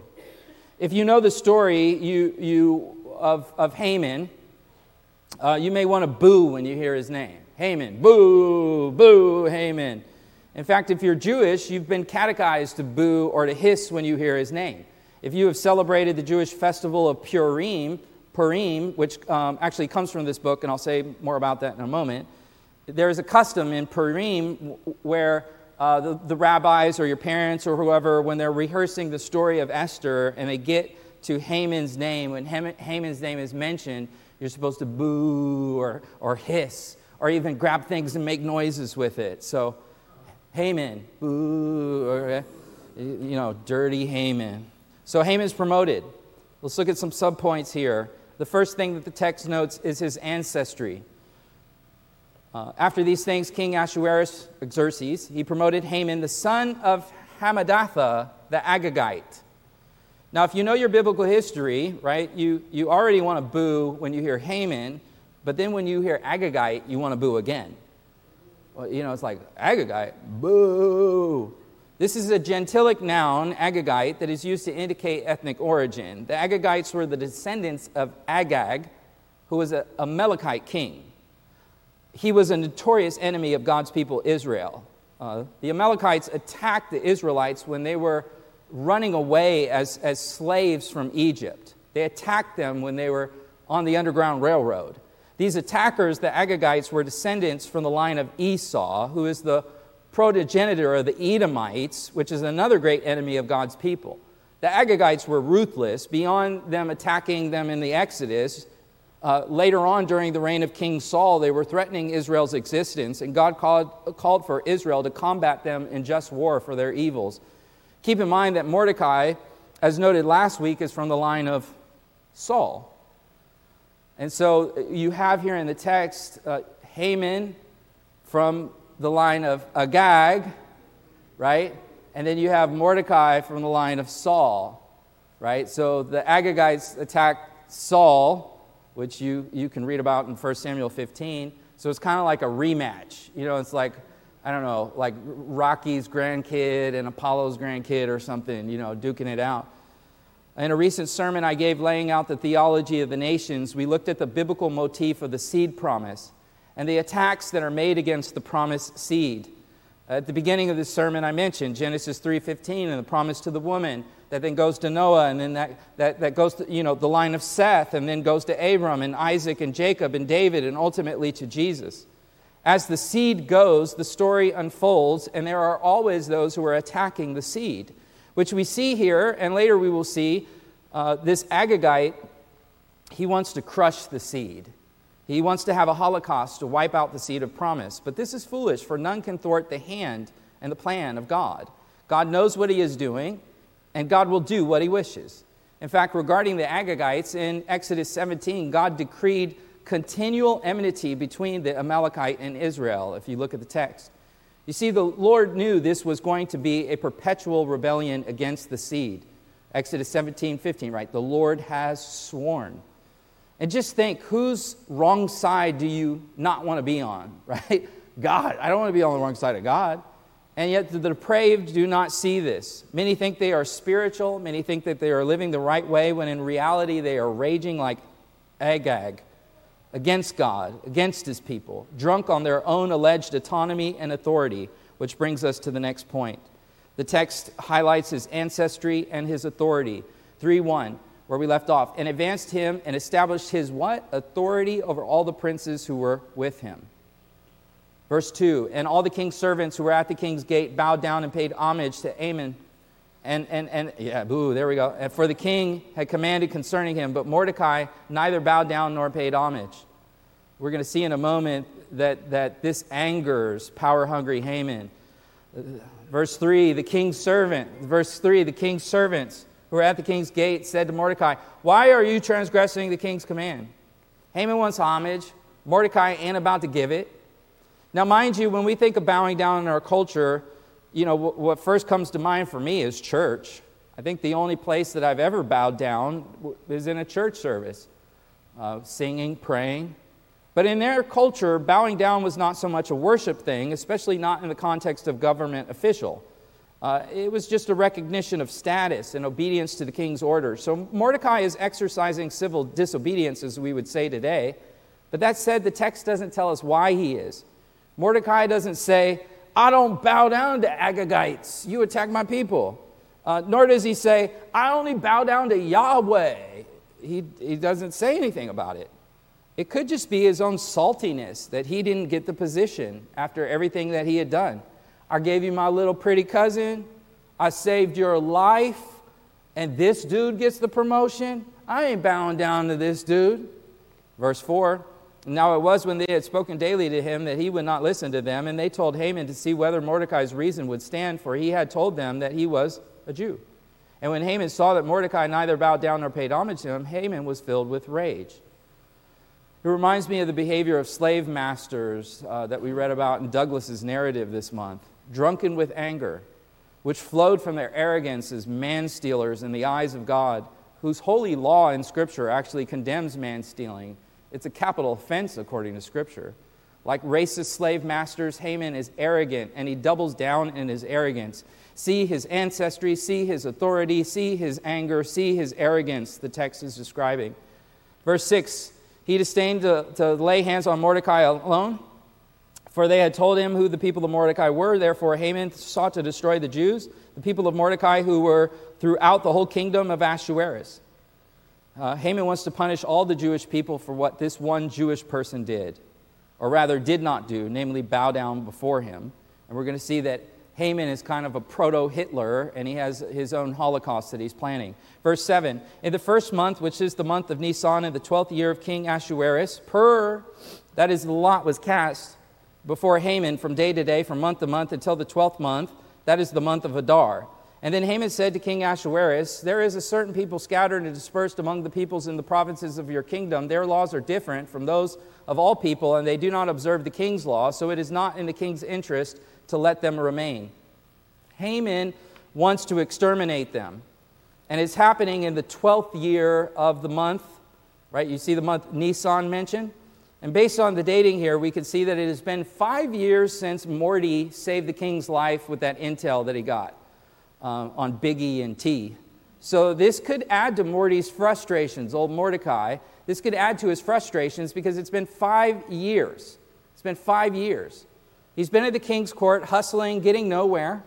If you know the story you, you, of, of Haman, uh, you may want to boo when you hear his name. Haman, boo, boo, Haman. In fact, if you're Jewish, you've been catechized to boo or to hiss when you hear his name. If you have celebrated the Jewish festival of Purim, Purim, which um, actually comes from this book, and I'll say more about that in a moment, there is a custom in Purim where uh, the, the rabbis or your parents or whoever, when they're rehearsing the story of Esther and they get to Haman's name, when Haman's name is mentioned, you're supposed to boo or, or hiss or even grab things and make noises with it. So, Haman, boo, or, you know, dirty Haman. So, Haman's promoted. Let's look at some subpoints here. The first thing that the text notes is his ancestry. Uh, after these things, King Ahasuerus, Xerxes, he promoted Haman, the son of Hammedatha the Agagite. Now, if you know your biblical history, right, you, you already want to boo when you hear Haman, but then when you hear Agagite, you want to boo again. Well, you know, it's like, Agagite, boo. This is a gentilic noun, Agagite, that is used to indicate ethnic origin. The Agagites were the descendants of Agag, who was a, a king he was a notorious enemy of God's people, Israel. Uh, the Amalekites attacked the Israelites when they were running away as, as slaves from Egypt. They attacked them when they were on the Underground Railroad. These attackers, the Agagites, were descendants from the line of Esau, who is the progenitor of the Edomites, which is another great enemy of God's people. The Agagites were ruthless. Beyond them attacking them in the Exodus, uh, later on, during the reign of King Saul, they were threatening Israel's existence, and God called, called for Israel to combat them in just war for their evils. Keep in mind that Mordecai, as noted last week, is from the line of Saul. And so uh, you have here in the text uh, Haman from the line of Agag, right? And then you have Mordecai from the line of Saul, right? So the Agagites attacked Saul which you, you can read about in 1 Samuel 15. So it's kind of like a rematch. You know, it's like, I don't know, like Rocky's grandkid and Apollo's grandkid or something, you know, duking it out. In a recent sermon I gave laying out the theology of the nations, we looked at the biblical motif of the seed promise and the attacks that are made against the promised seed. At the beginning of this sermon, I mentioned Genesis 3.15 and the promise to the woman that then goes to Noah, and then that, that, that goes to, you know, the line of Seth, and then goes to Abram and Isaac and Jacob and David, and ultimately to Jesus. As the seed goes, the story unfolds, and there are always those who are attacking the seed which we see here, and later we will see uh, this Agagite, he wants to crush the seed. He wants to have a holocaust to wipe out the seed of promise. But this is foolish, for none can thwart the hand and the plan of God. God knows what he is doing, and God will do what he wishes. In fact, regarding the Agagites, in Exodus 17, God decreed continual enmity between the Amalekite and Israel, if you look at the text. You see, the Lord knew this was going to be a perpetual rebellion against the seed. Exodus 17, 15, right? The Lord has sworn. And just think, whose wrong side do you not want to be on, <laughs> right? God. I don't want to be on the wrong side of God. And yet the depraved do not see this. Many think they are spiritual. Many think that they are living the right way, when in reality they are raging like Agag against God, against his people, drunk on their own alleged autonomy and authority, which brings us to the next point. The text highlights his ancestry and his authority. 3 1, where we left off, and advanced him and established his what? Authority over all the princes who were with him. Verse 2 And all the king's servants who were at the king's gate bowed down and paid homage to Haman. And, and, and yeah, boo, there we go. And for the king had commanded concerning him, but Mordecai neither bowed down nor paid homage. We're going to see in a moment that, that this angers power hungry Haman. Verse 3 the king's servant, verse 3 the king's servants were at the king's gate said to Mordecai, Why are you transgressing the king's command? Haman wants homage. Mordecai ain't about to give it. Now, mind you, when we think of bowing down in our culture, you know, what first comes to mind for me is church. I think the only place that I've ever bowed down is in a church service, uh, singing, praying. But in their culture, bowing down was not so much a worship thing, especially not in the context of government official. Uh, it was just a recognition of status and obedience to the king's order. So Mordecai is exercising civil disobedience, as we would say today. But that said, the text doesn't tell us why he is. Mordecai doesn't say, I don't bow down to Agagites. You attack my people. Uh, nor does he say, I only bow down to Yahweh. He, he doesn't say anything about it. It could just be his own saltiness that he didn't get the position after everything that he had done. I gave you my little pretty cousin, I saved your life, and this dude gets the promotion. I ain't bowing down to this dude. Verse 4 Now it was when they had spoken daily to him that he would not listen to them, and they told Haman to see whether Mordecai's reason would stand, for he had told them that he was a Jew. And when Haman saw that Mordecai neither bowed down nor paid homage to him, Haman was filled with rage. It reminds me of the behavior of slave masters uh, that we read about in Douglass's narrative this month, drunken with anger, which flowed from their arrogance as man stealers in the eyes of God, whose holy law in Scripture actually condemns man stealing. It's a capital offense according to Scripture. Like racist slave masters, Haman is arrogant and he doubles down in his arrogance. See his ancestry, see his authority, see his anger, see his arrogance, the text is describing. Verse 6 he disdained to, to lay hands on Mordecai alone, for they had told him who the people of Mordecai were. Therefore, Haman sought to destroy the Jews, the people of Mordecai who were throughout the whole kingdom of Ahasuerus. Uh, Haman wants to punish all the Jewish people for what this one Jewish person did, or rather did not do, namely bow down before him. And we're going to see that Haman is kind of a proto Hitler, and he has his own Holocaust that he's planning. Verse 7 In the first month, which is the month of Nisan, in the twelfth year of King Ahasuerus, per, that is, the lot was cast before Haman from day to day, from month to month, until the twelfth month, that is the month of Adar. And then Haman said to King Ahasuerus, There is a certain people scattered and dispersed among the peoples in the provinces of your kingdom. Their laws are different from those of all people, and they do not observe the king's law, so it is not in the king's interest to let them remain. Haman wants to exterminate them. And it's happening in the 12th year of the month, right? You see the month Nisan mentioned? And based on the dating here, we can see that it has been five years since Morty saved the king's life with that intel that he got um, on Biggie and T. So this could add to Morty's frustrations, old Mordecai. This could add to his frustrations because it's been five years. It's been five years. He's been at the king's court, hustling, getting nowhere.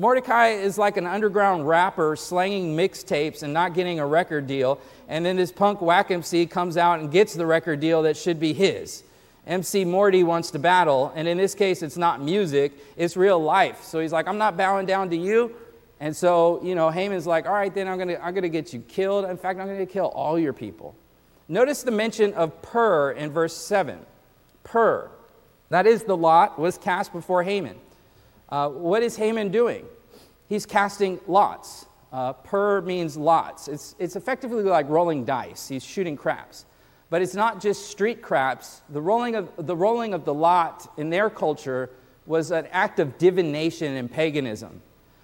Mordecai is like an underground rapper slanging mixtapes and not getting a record deal. And then this punk whack MC comes out and gets the record deal that should be his. MC Morty wants to battle, and in this case, it's not music, it's real life. So he's like, I'm not bowing down to you. And so, you know, Haman's like, all right, then I'm going to I'm to get you killed. In fact, I'm going to kill all your people. Notice the mention of Pur in verse 7. Pur, that is the lot, was cast before Haman. Uh, what is Haman doing? He's casting lots. Uh, Pur means lots. It's, it's effectively like rolling dice. He's shooting craps. But it's not just street craps. The rolling of the, rolling of the lot in their culture was an act of divination and paganism.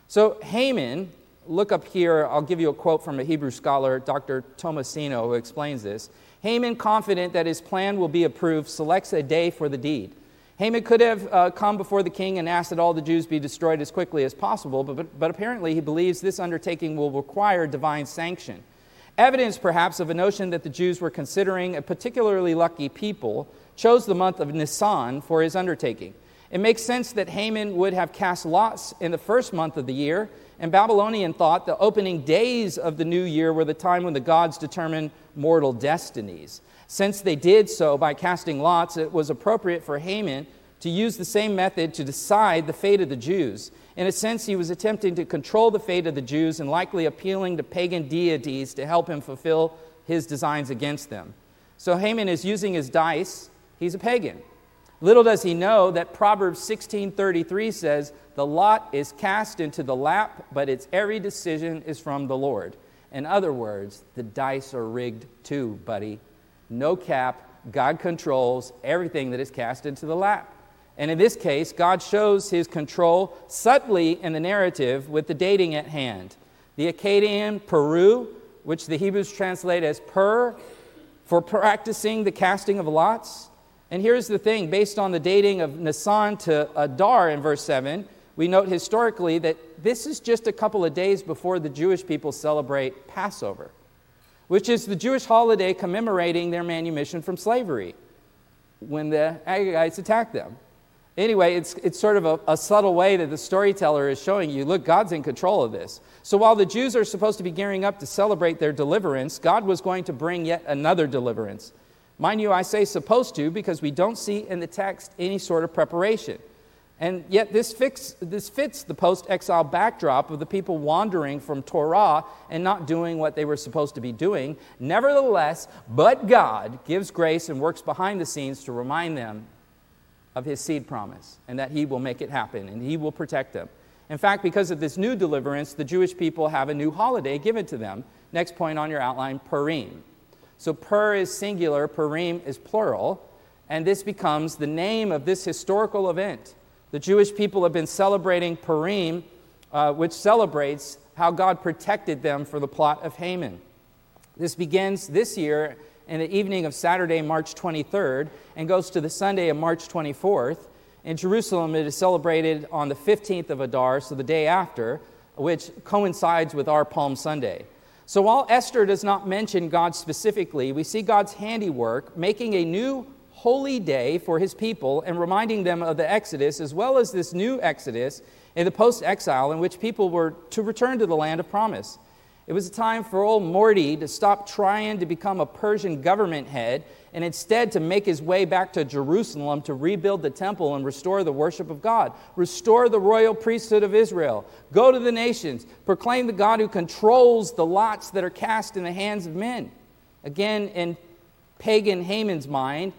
So Haman, look up here, I'll give you a quote from a Hebrew scholar, Dr. Tomasino, who explains this. Haman, confident that his plan will be approved, selects a day for the deed. Haman could have uh, come before the king and asked that all the Jews be destroyed as quickly as possible, but, but, but apparently he believes this undertaking will require divine sanction. Evidence, perhaps, of a notion that the Jews were considering a particularly lucky people chose the month of Nisan for his undertaking. It makes sense that Haman would have cast lots in the first month of the year, and Babylonian thought the opening days of the new year were the time when the gods determine mortal destinies. Since they did so by casting lots, it was appropriate for Haman to use the same method to decide the fate of the Jews. In a sense, he was attempting to control the fate of the Jews and likely appealing to pagan deities to help him fulfill his designs against them. So Haman is using his dice. He's a pagan. Little does he know that Proverbs 16:33 says, "The lot is cast into the lap, but its every decision is from the Lord." In other words, the dice are rigged too, buddy no cap. God controls everything that is cast into the lap. And in this case, God shows his control subtly in the narrative with the dating at hand. The Akkadian puru, which the Hebrews translate as Pur, for practicing the casting of lots. And here's the thing based on the dating of Nisan to Adar in verse 7, we note historically that this is just a couple of days before the Jewish people celebrate Passover which is the Jewish holiday commemorating their manumission from slavery when the Agagites attacked them. Anyway, it's, it's sort of a, a, subtle way that the storyteller is showing you look, God's in control of this. So while the Jews are supposed to be gearing up to celebrate their deliverance, God was going to bring yet another deliverance. Mind you, I say supposed to because we don't see in the text any sort of preparation. And yet, this, fix, this fits the post exile backdrop of the people wandering from Torah and not doing what they were supposed to be doing. Nevertheless, but God gives grace and works behind the scenes to remind them of his seed promise and that he will make it happen and he will protect them. In fact, because of this new deliverance, the Jewish people have a new holiday given to them. Next point on your outline Purim. So, Pur is singular, Purim is plural, and this becomes the name of this historical event. The Jewish people have been celebrating Purim, uh, which celebrates how God protected them for the plot of Haman. This begins this year in the evening of Saturday, March 23rd, and goes to the Sunday of March 24th. In Jerusalem, it is celebrated on the 15th of Adar, so the day after, which coincides with our Palm Sunday. So while Esther does not mention God specifically, we see God's handiwork making a new holy day for his people and reminding them of the Exodus, as well as this new Exodus in the post exile in which people were to return to the land of promise. It was a time for old Morty to stop trying to become a Persian government head and instead to make his way back to Jerusalem to rebuild the temple and restore the worship of God, restore the royal priesthood of Israel, go to the nations, proclaim the God who controls the lots that are cast in the hands of men. Again, in pagan Haman's mind,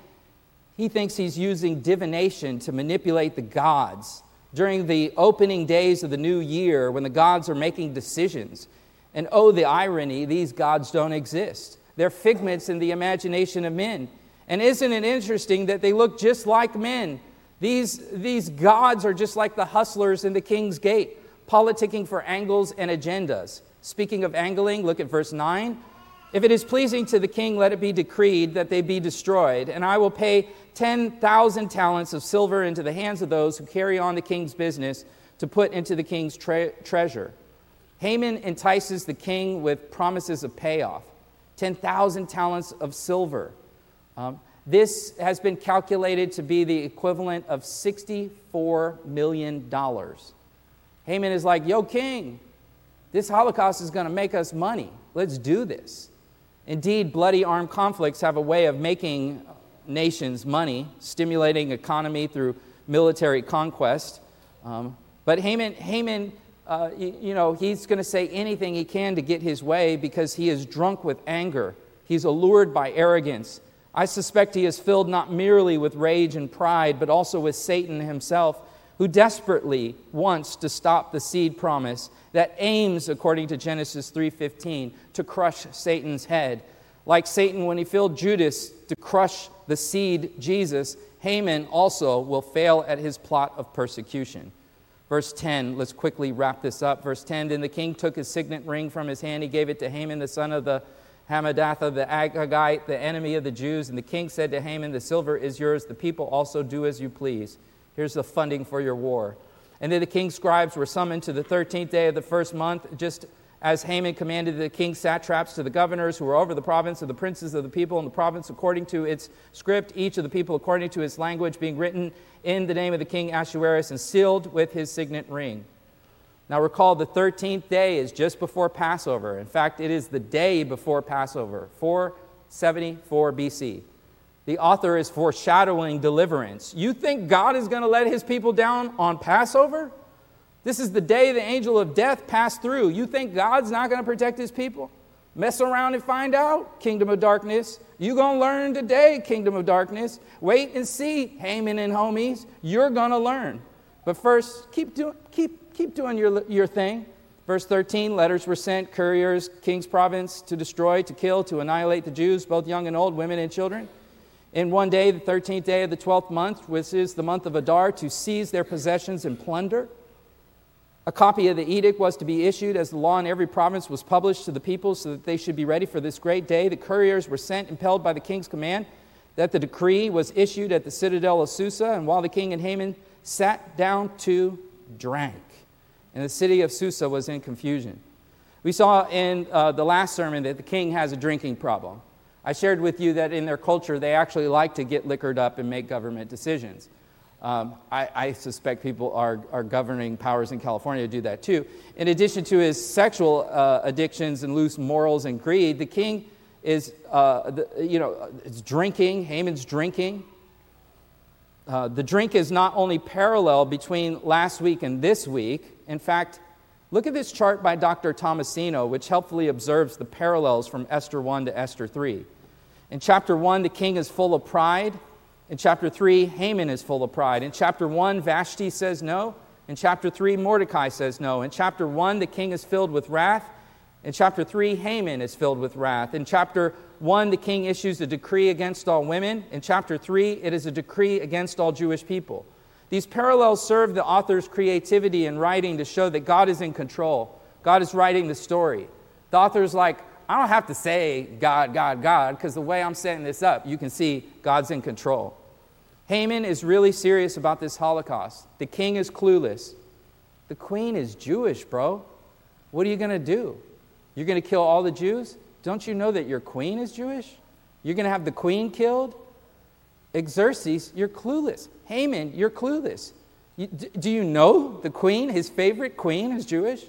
he thinks he's using divination to manipulate the gods during the opening days of the new year when the gods are making decisions. And oh, the irony, these gods don't exist. They're figments in the imagination of men. And isn't it interesting that they look just like men? These, these gods are just like the hustlers in the king's gate, politicking for angles and agendas. Speaking of angling, look at verse 9. If it is pleasing to the king, let it be decreed that they be destroyed, and I will pay 10,000 talents of silver into the hands of those who carry on the king's business to put into the king's tre- treasure. Haman entices the king with promises of payoff 10,000 talents of silver. Um, this has been calculated to be the equivalent of $64 million. Haman is like, Yo, king, this Holocaust is going to make us money. Let's do this. Indeed, bloody armed conflicts have a way of making nations money, stimulating economy through military conquest. Um, but Haman, Haman uh, you, you know, he's going to say anything he can to get his way because he is drunk with anger. He's allured by arrogance. I suspect he is filled not merely with rage and pride, but also with Satan himself, who desperately wants to stop the seed promise that aims, according to Genesis 3:15, to crush Satan's head. Like Satan when he filled Judas to crush the seed Jesus, Haman also will fail at his plot of persecution. Verse 10, let's quickly wrap this up. Verse 10 Then the king took his signet ring from his hand. He gave it to Haman, the son of the Hammedatha, the Agagite, the enemy of the Jews. And the king said to Haman, The silver is yours. The people also do as you please. Here's the funding for your war. And then the king's scribes were summoned to the 13th day of the first month, just as Haman commanded the king's satraps to the governors who were over the province of the princes of the people in the province according to its script, each of the people according to its language, being written in the name of the king Ahasuerus and sealed with his signet ring. Now recall the 13th day is just before Passover. In fact, it is the day before Passover, 474 BC. The author is foreshadowing deliverance. You think God is going to let his people down on Passover? This is the day the angel of death passed through. You think God's not going to protect his people? Mess around and find out, kingdom of darkness. You're going to learn today, kingdom of darkness. Wait and see, Haman and homies. You're going to learn. But first, keep, do, keep, keep doing your, your thing. Verse 13 letters were sent, couriers, king's province, to destroy, to kill, to annihilate the Jews, both young and old, women and children. In one day, the 13th day of the 12th month, which is the month of Adar, to seize their possessions and plunder. A copy of the edict was to be issued as the law in every province was published to the people so that they should be ready for this great day. The couriers were sent, impelled by the king's command, that the decree was issued at the citadel of Susa, and while the king and Haman sat down to drank, and the city of Susa was in confusion. We saw in uh, the last sermon that the king has a drinking problem. I shared with you that in their culture, they actually like to get liquored up and make government decisions. Um, I, I, suspect people are, are governing powers in California do that too. In addition to his sexual uh, addictions and loose morals and greed, the king is, uh, the, you know, it's drinking. Haman's drinking. Uh, the drink is not only parallel between last week and this week. In fact, look at this chart by Dr. Tomasino, which helpfully observes the parallels from Esther 1 to Esther 3. In chapter 1, the king is full of pride. In chapter 3, Haman is full of pride. In chapter 1, Vashti says no. In chapter 3, Mordecai says no. In chapter 1, the king is filled with wrath. In chapter 3, Haman is filled with wrath. In chapter 1, the king issues a decree against all women. In chapter 3, it is a decree against all Jewish people. These parallels serve the author's creativity in writing to show that God is in control. God is writing the story. The author's like, I don't have to say God, God, God, because the way I'm setting this up, you can see God's in control. Haman is really serious about this Holocaust. The king is clueless. The queen is Jewish, bro. What are you going to do? You're going to kill all the Jews? Don't you know that your queen is Jewish? You're going to have the queen killed? Xerxes, you're clueless. Haman, you're clueless. You, do you know the queen, his favorite queen, is Jewish?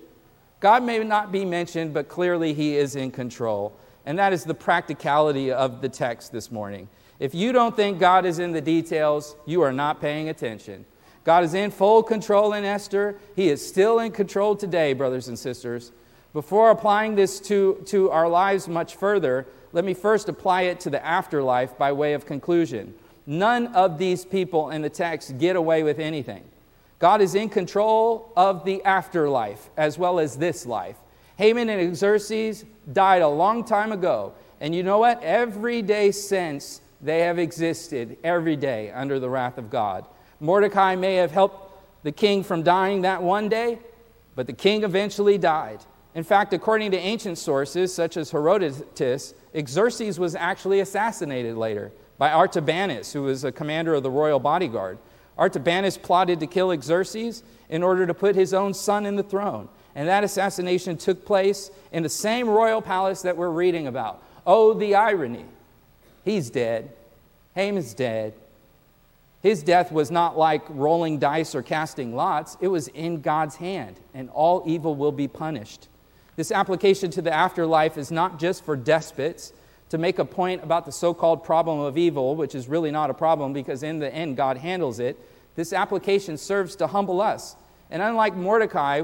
God may not be mentioned, but clearly He is in control. And that is the practicality of the text this morning. If you don't think God is in the details, you are not paying attention. God is in full control in Esther. He is still in control today, brothers and sisters. Before applying this to, to our lives much further, let me first apply it to the afterlife by way of conclusion. None of these people in the text get away with anything. God is in control of the afterlife as well as this life. Haman and Xerxes died a long time ago. And you know what? Every day since, they have existed every day under the wrath of God. Mordecai may have helped the king from dying that one day, but the king eventually died. In fact, according to ancient sources such as Herodotus, Xerxes was actually assassinated later by Artabanus, who was a commander of the royal bodyguard. Artabanus plotted to kill Xerxes in order to put his own son in the throne. And that assassination took place in the same royal palace that we're reading about. Oh, the irony. He's dead. Haman's dead. His death was not like rolling dice or casting lots, it was in God's hand, and all evil will be punished. This application to the afterlife is not just for despots to make a point about the so called problem of evil, which is really not a problem because in the end God handles it. This application serves to humble us. And unlike Mordecai,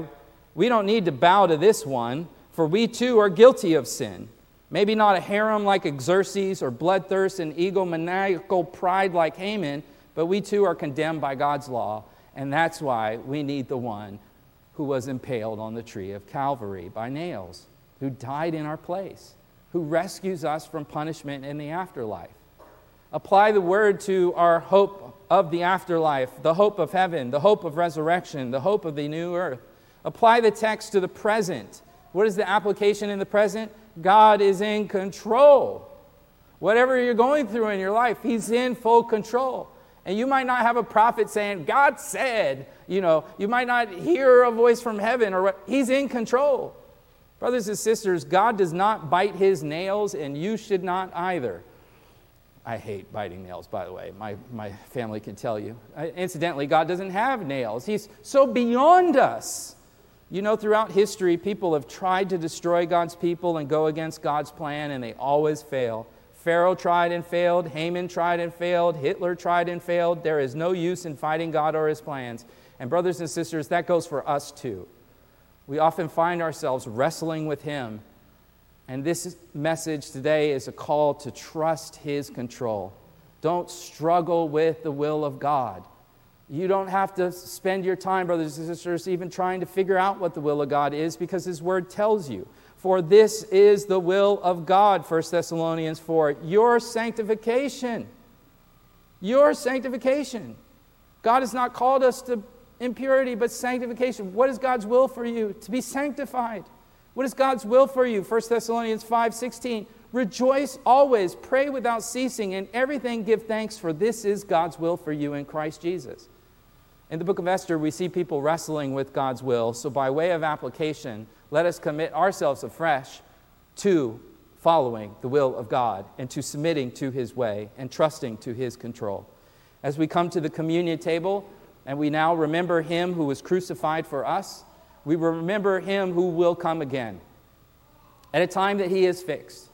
we don't need to bow to this one, for we too are guilty of sin. Maybe not a harem like Xerxes or bloodthirst and egomaniacal pride like Haman, but we too are condemned by God's law. And that's why we need the one who was impaled on the tree of Calvary by nails, who died in our place who rescues us from punishment in the afterlife. Apply the word to our hope of the afterlife, the hope of heaven, the hope of resurrection, the hope of the new earth. Apply the text to the present. What is the application in the present? God is in control. Whatever you're going through in your life, He's in full control. And you might not have a prophet saying, God said, you know, you might not hear a voice from heaven or what. He's in control. Brothers and sisters, God does not bite his nails, and you should not either. I hate biting nails, by the way. My, my family can tell you. Incidentally, God doesn't have nails, He's so beyond us. You know, throughout history, people have tried to destroy God's people and go against God's plan, and they always fail. Pharaoh tried and failed. Haman tried and failed. Hitler tried and failed. There is no use in fighting God or his plans. And, brothers and sisters, that goes for us too we often find ourselves wrestling with Him. And this message today is a call to trust His control. Don't struggle with the will of God. You don't have to spend your time, brothers and sisters, even trying to figure out what the will of God is because His Word tells you. For this is the will of God, 1 Thessalonians 4, your sanctification. Your sanctification. God has not called us to impurity, but sanctification. What is God's will for you? To be sanctified. What is God's will for you? 1 Thessalonians 5 16. Rejoice always, pray without ceasing, and everything give thanks, for this is God's will for you in Christ Jesus. In the book of Esther, we see people wrestling with God's will. So, by way of application, let us commit ourselves afresh to following the will of God and to submitting to His way and trusting to His control. As we come to the communion table, and we now remember him who was crucified for us. We remember him who will come again at a time that he is fixed.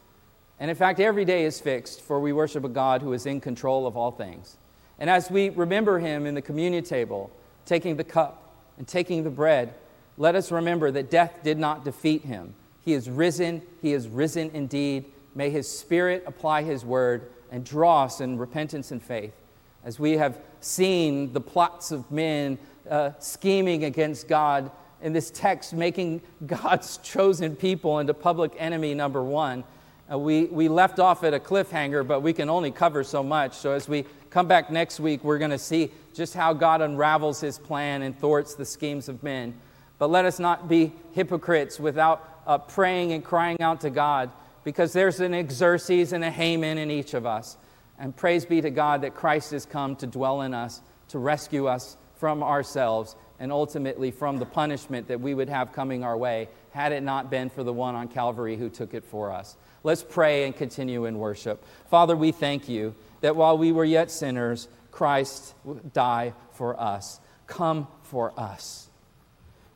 And in fact, every day is fixed, for we worship a God who is in control of all things. And as we remember him in the communion table, taking the cup and taking the bread, let us remember that death did not defeat him. He is risen, he is risen indeed. May his spirit apply his word and draw us in repentance and faith as we have seen the plots of men uh, scheming against God in this text, making <laughs> God's chosen people into public enemy number one. Uh, we, we left off at a cliffhanger, but we can only cover so much. So as we come back next week, we're going to see just how God unravels his plan and thwarts the schemes of men. But let us not be hypocrites without uh, praying and crying out to God, because there's an Xerxes and a Haman in each of us. And praise be to God that Christ has come to dwell in us, to rescue us from ourselves, and ultimately from the punishment that we would have coming our way had it not been for the one on Calvary who took it for us. Let's pray and continue in worship. Father, we thank you that while we were yet sinners, Christ died for us. Come for us.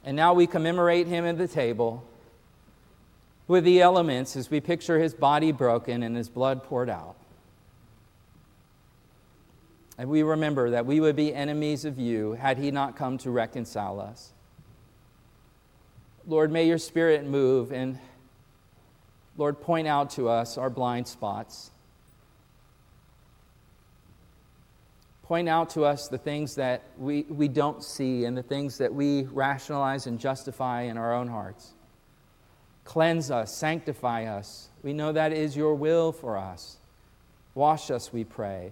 And now we commemorate him at the table with the elements as we picture his body broken and his blood poured out. And we remember that we would be enemies of you had he not come to reconcile us. Lord, may your spirit move and, Lord, point out to us our blind spots. Point out to us the things that we, we don't see and the things that we rationalize and justify in our own hearts. Cleanse us, sanctify us. We know that is your will for us. Wash us, we pray.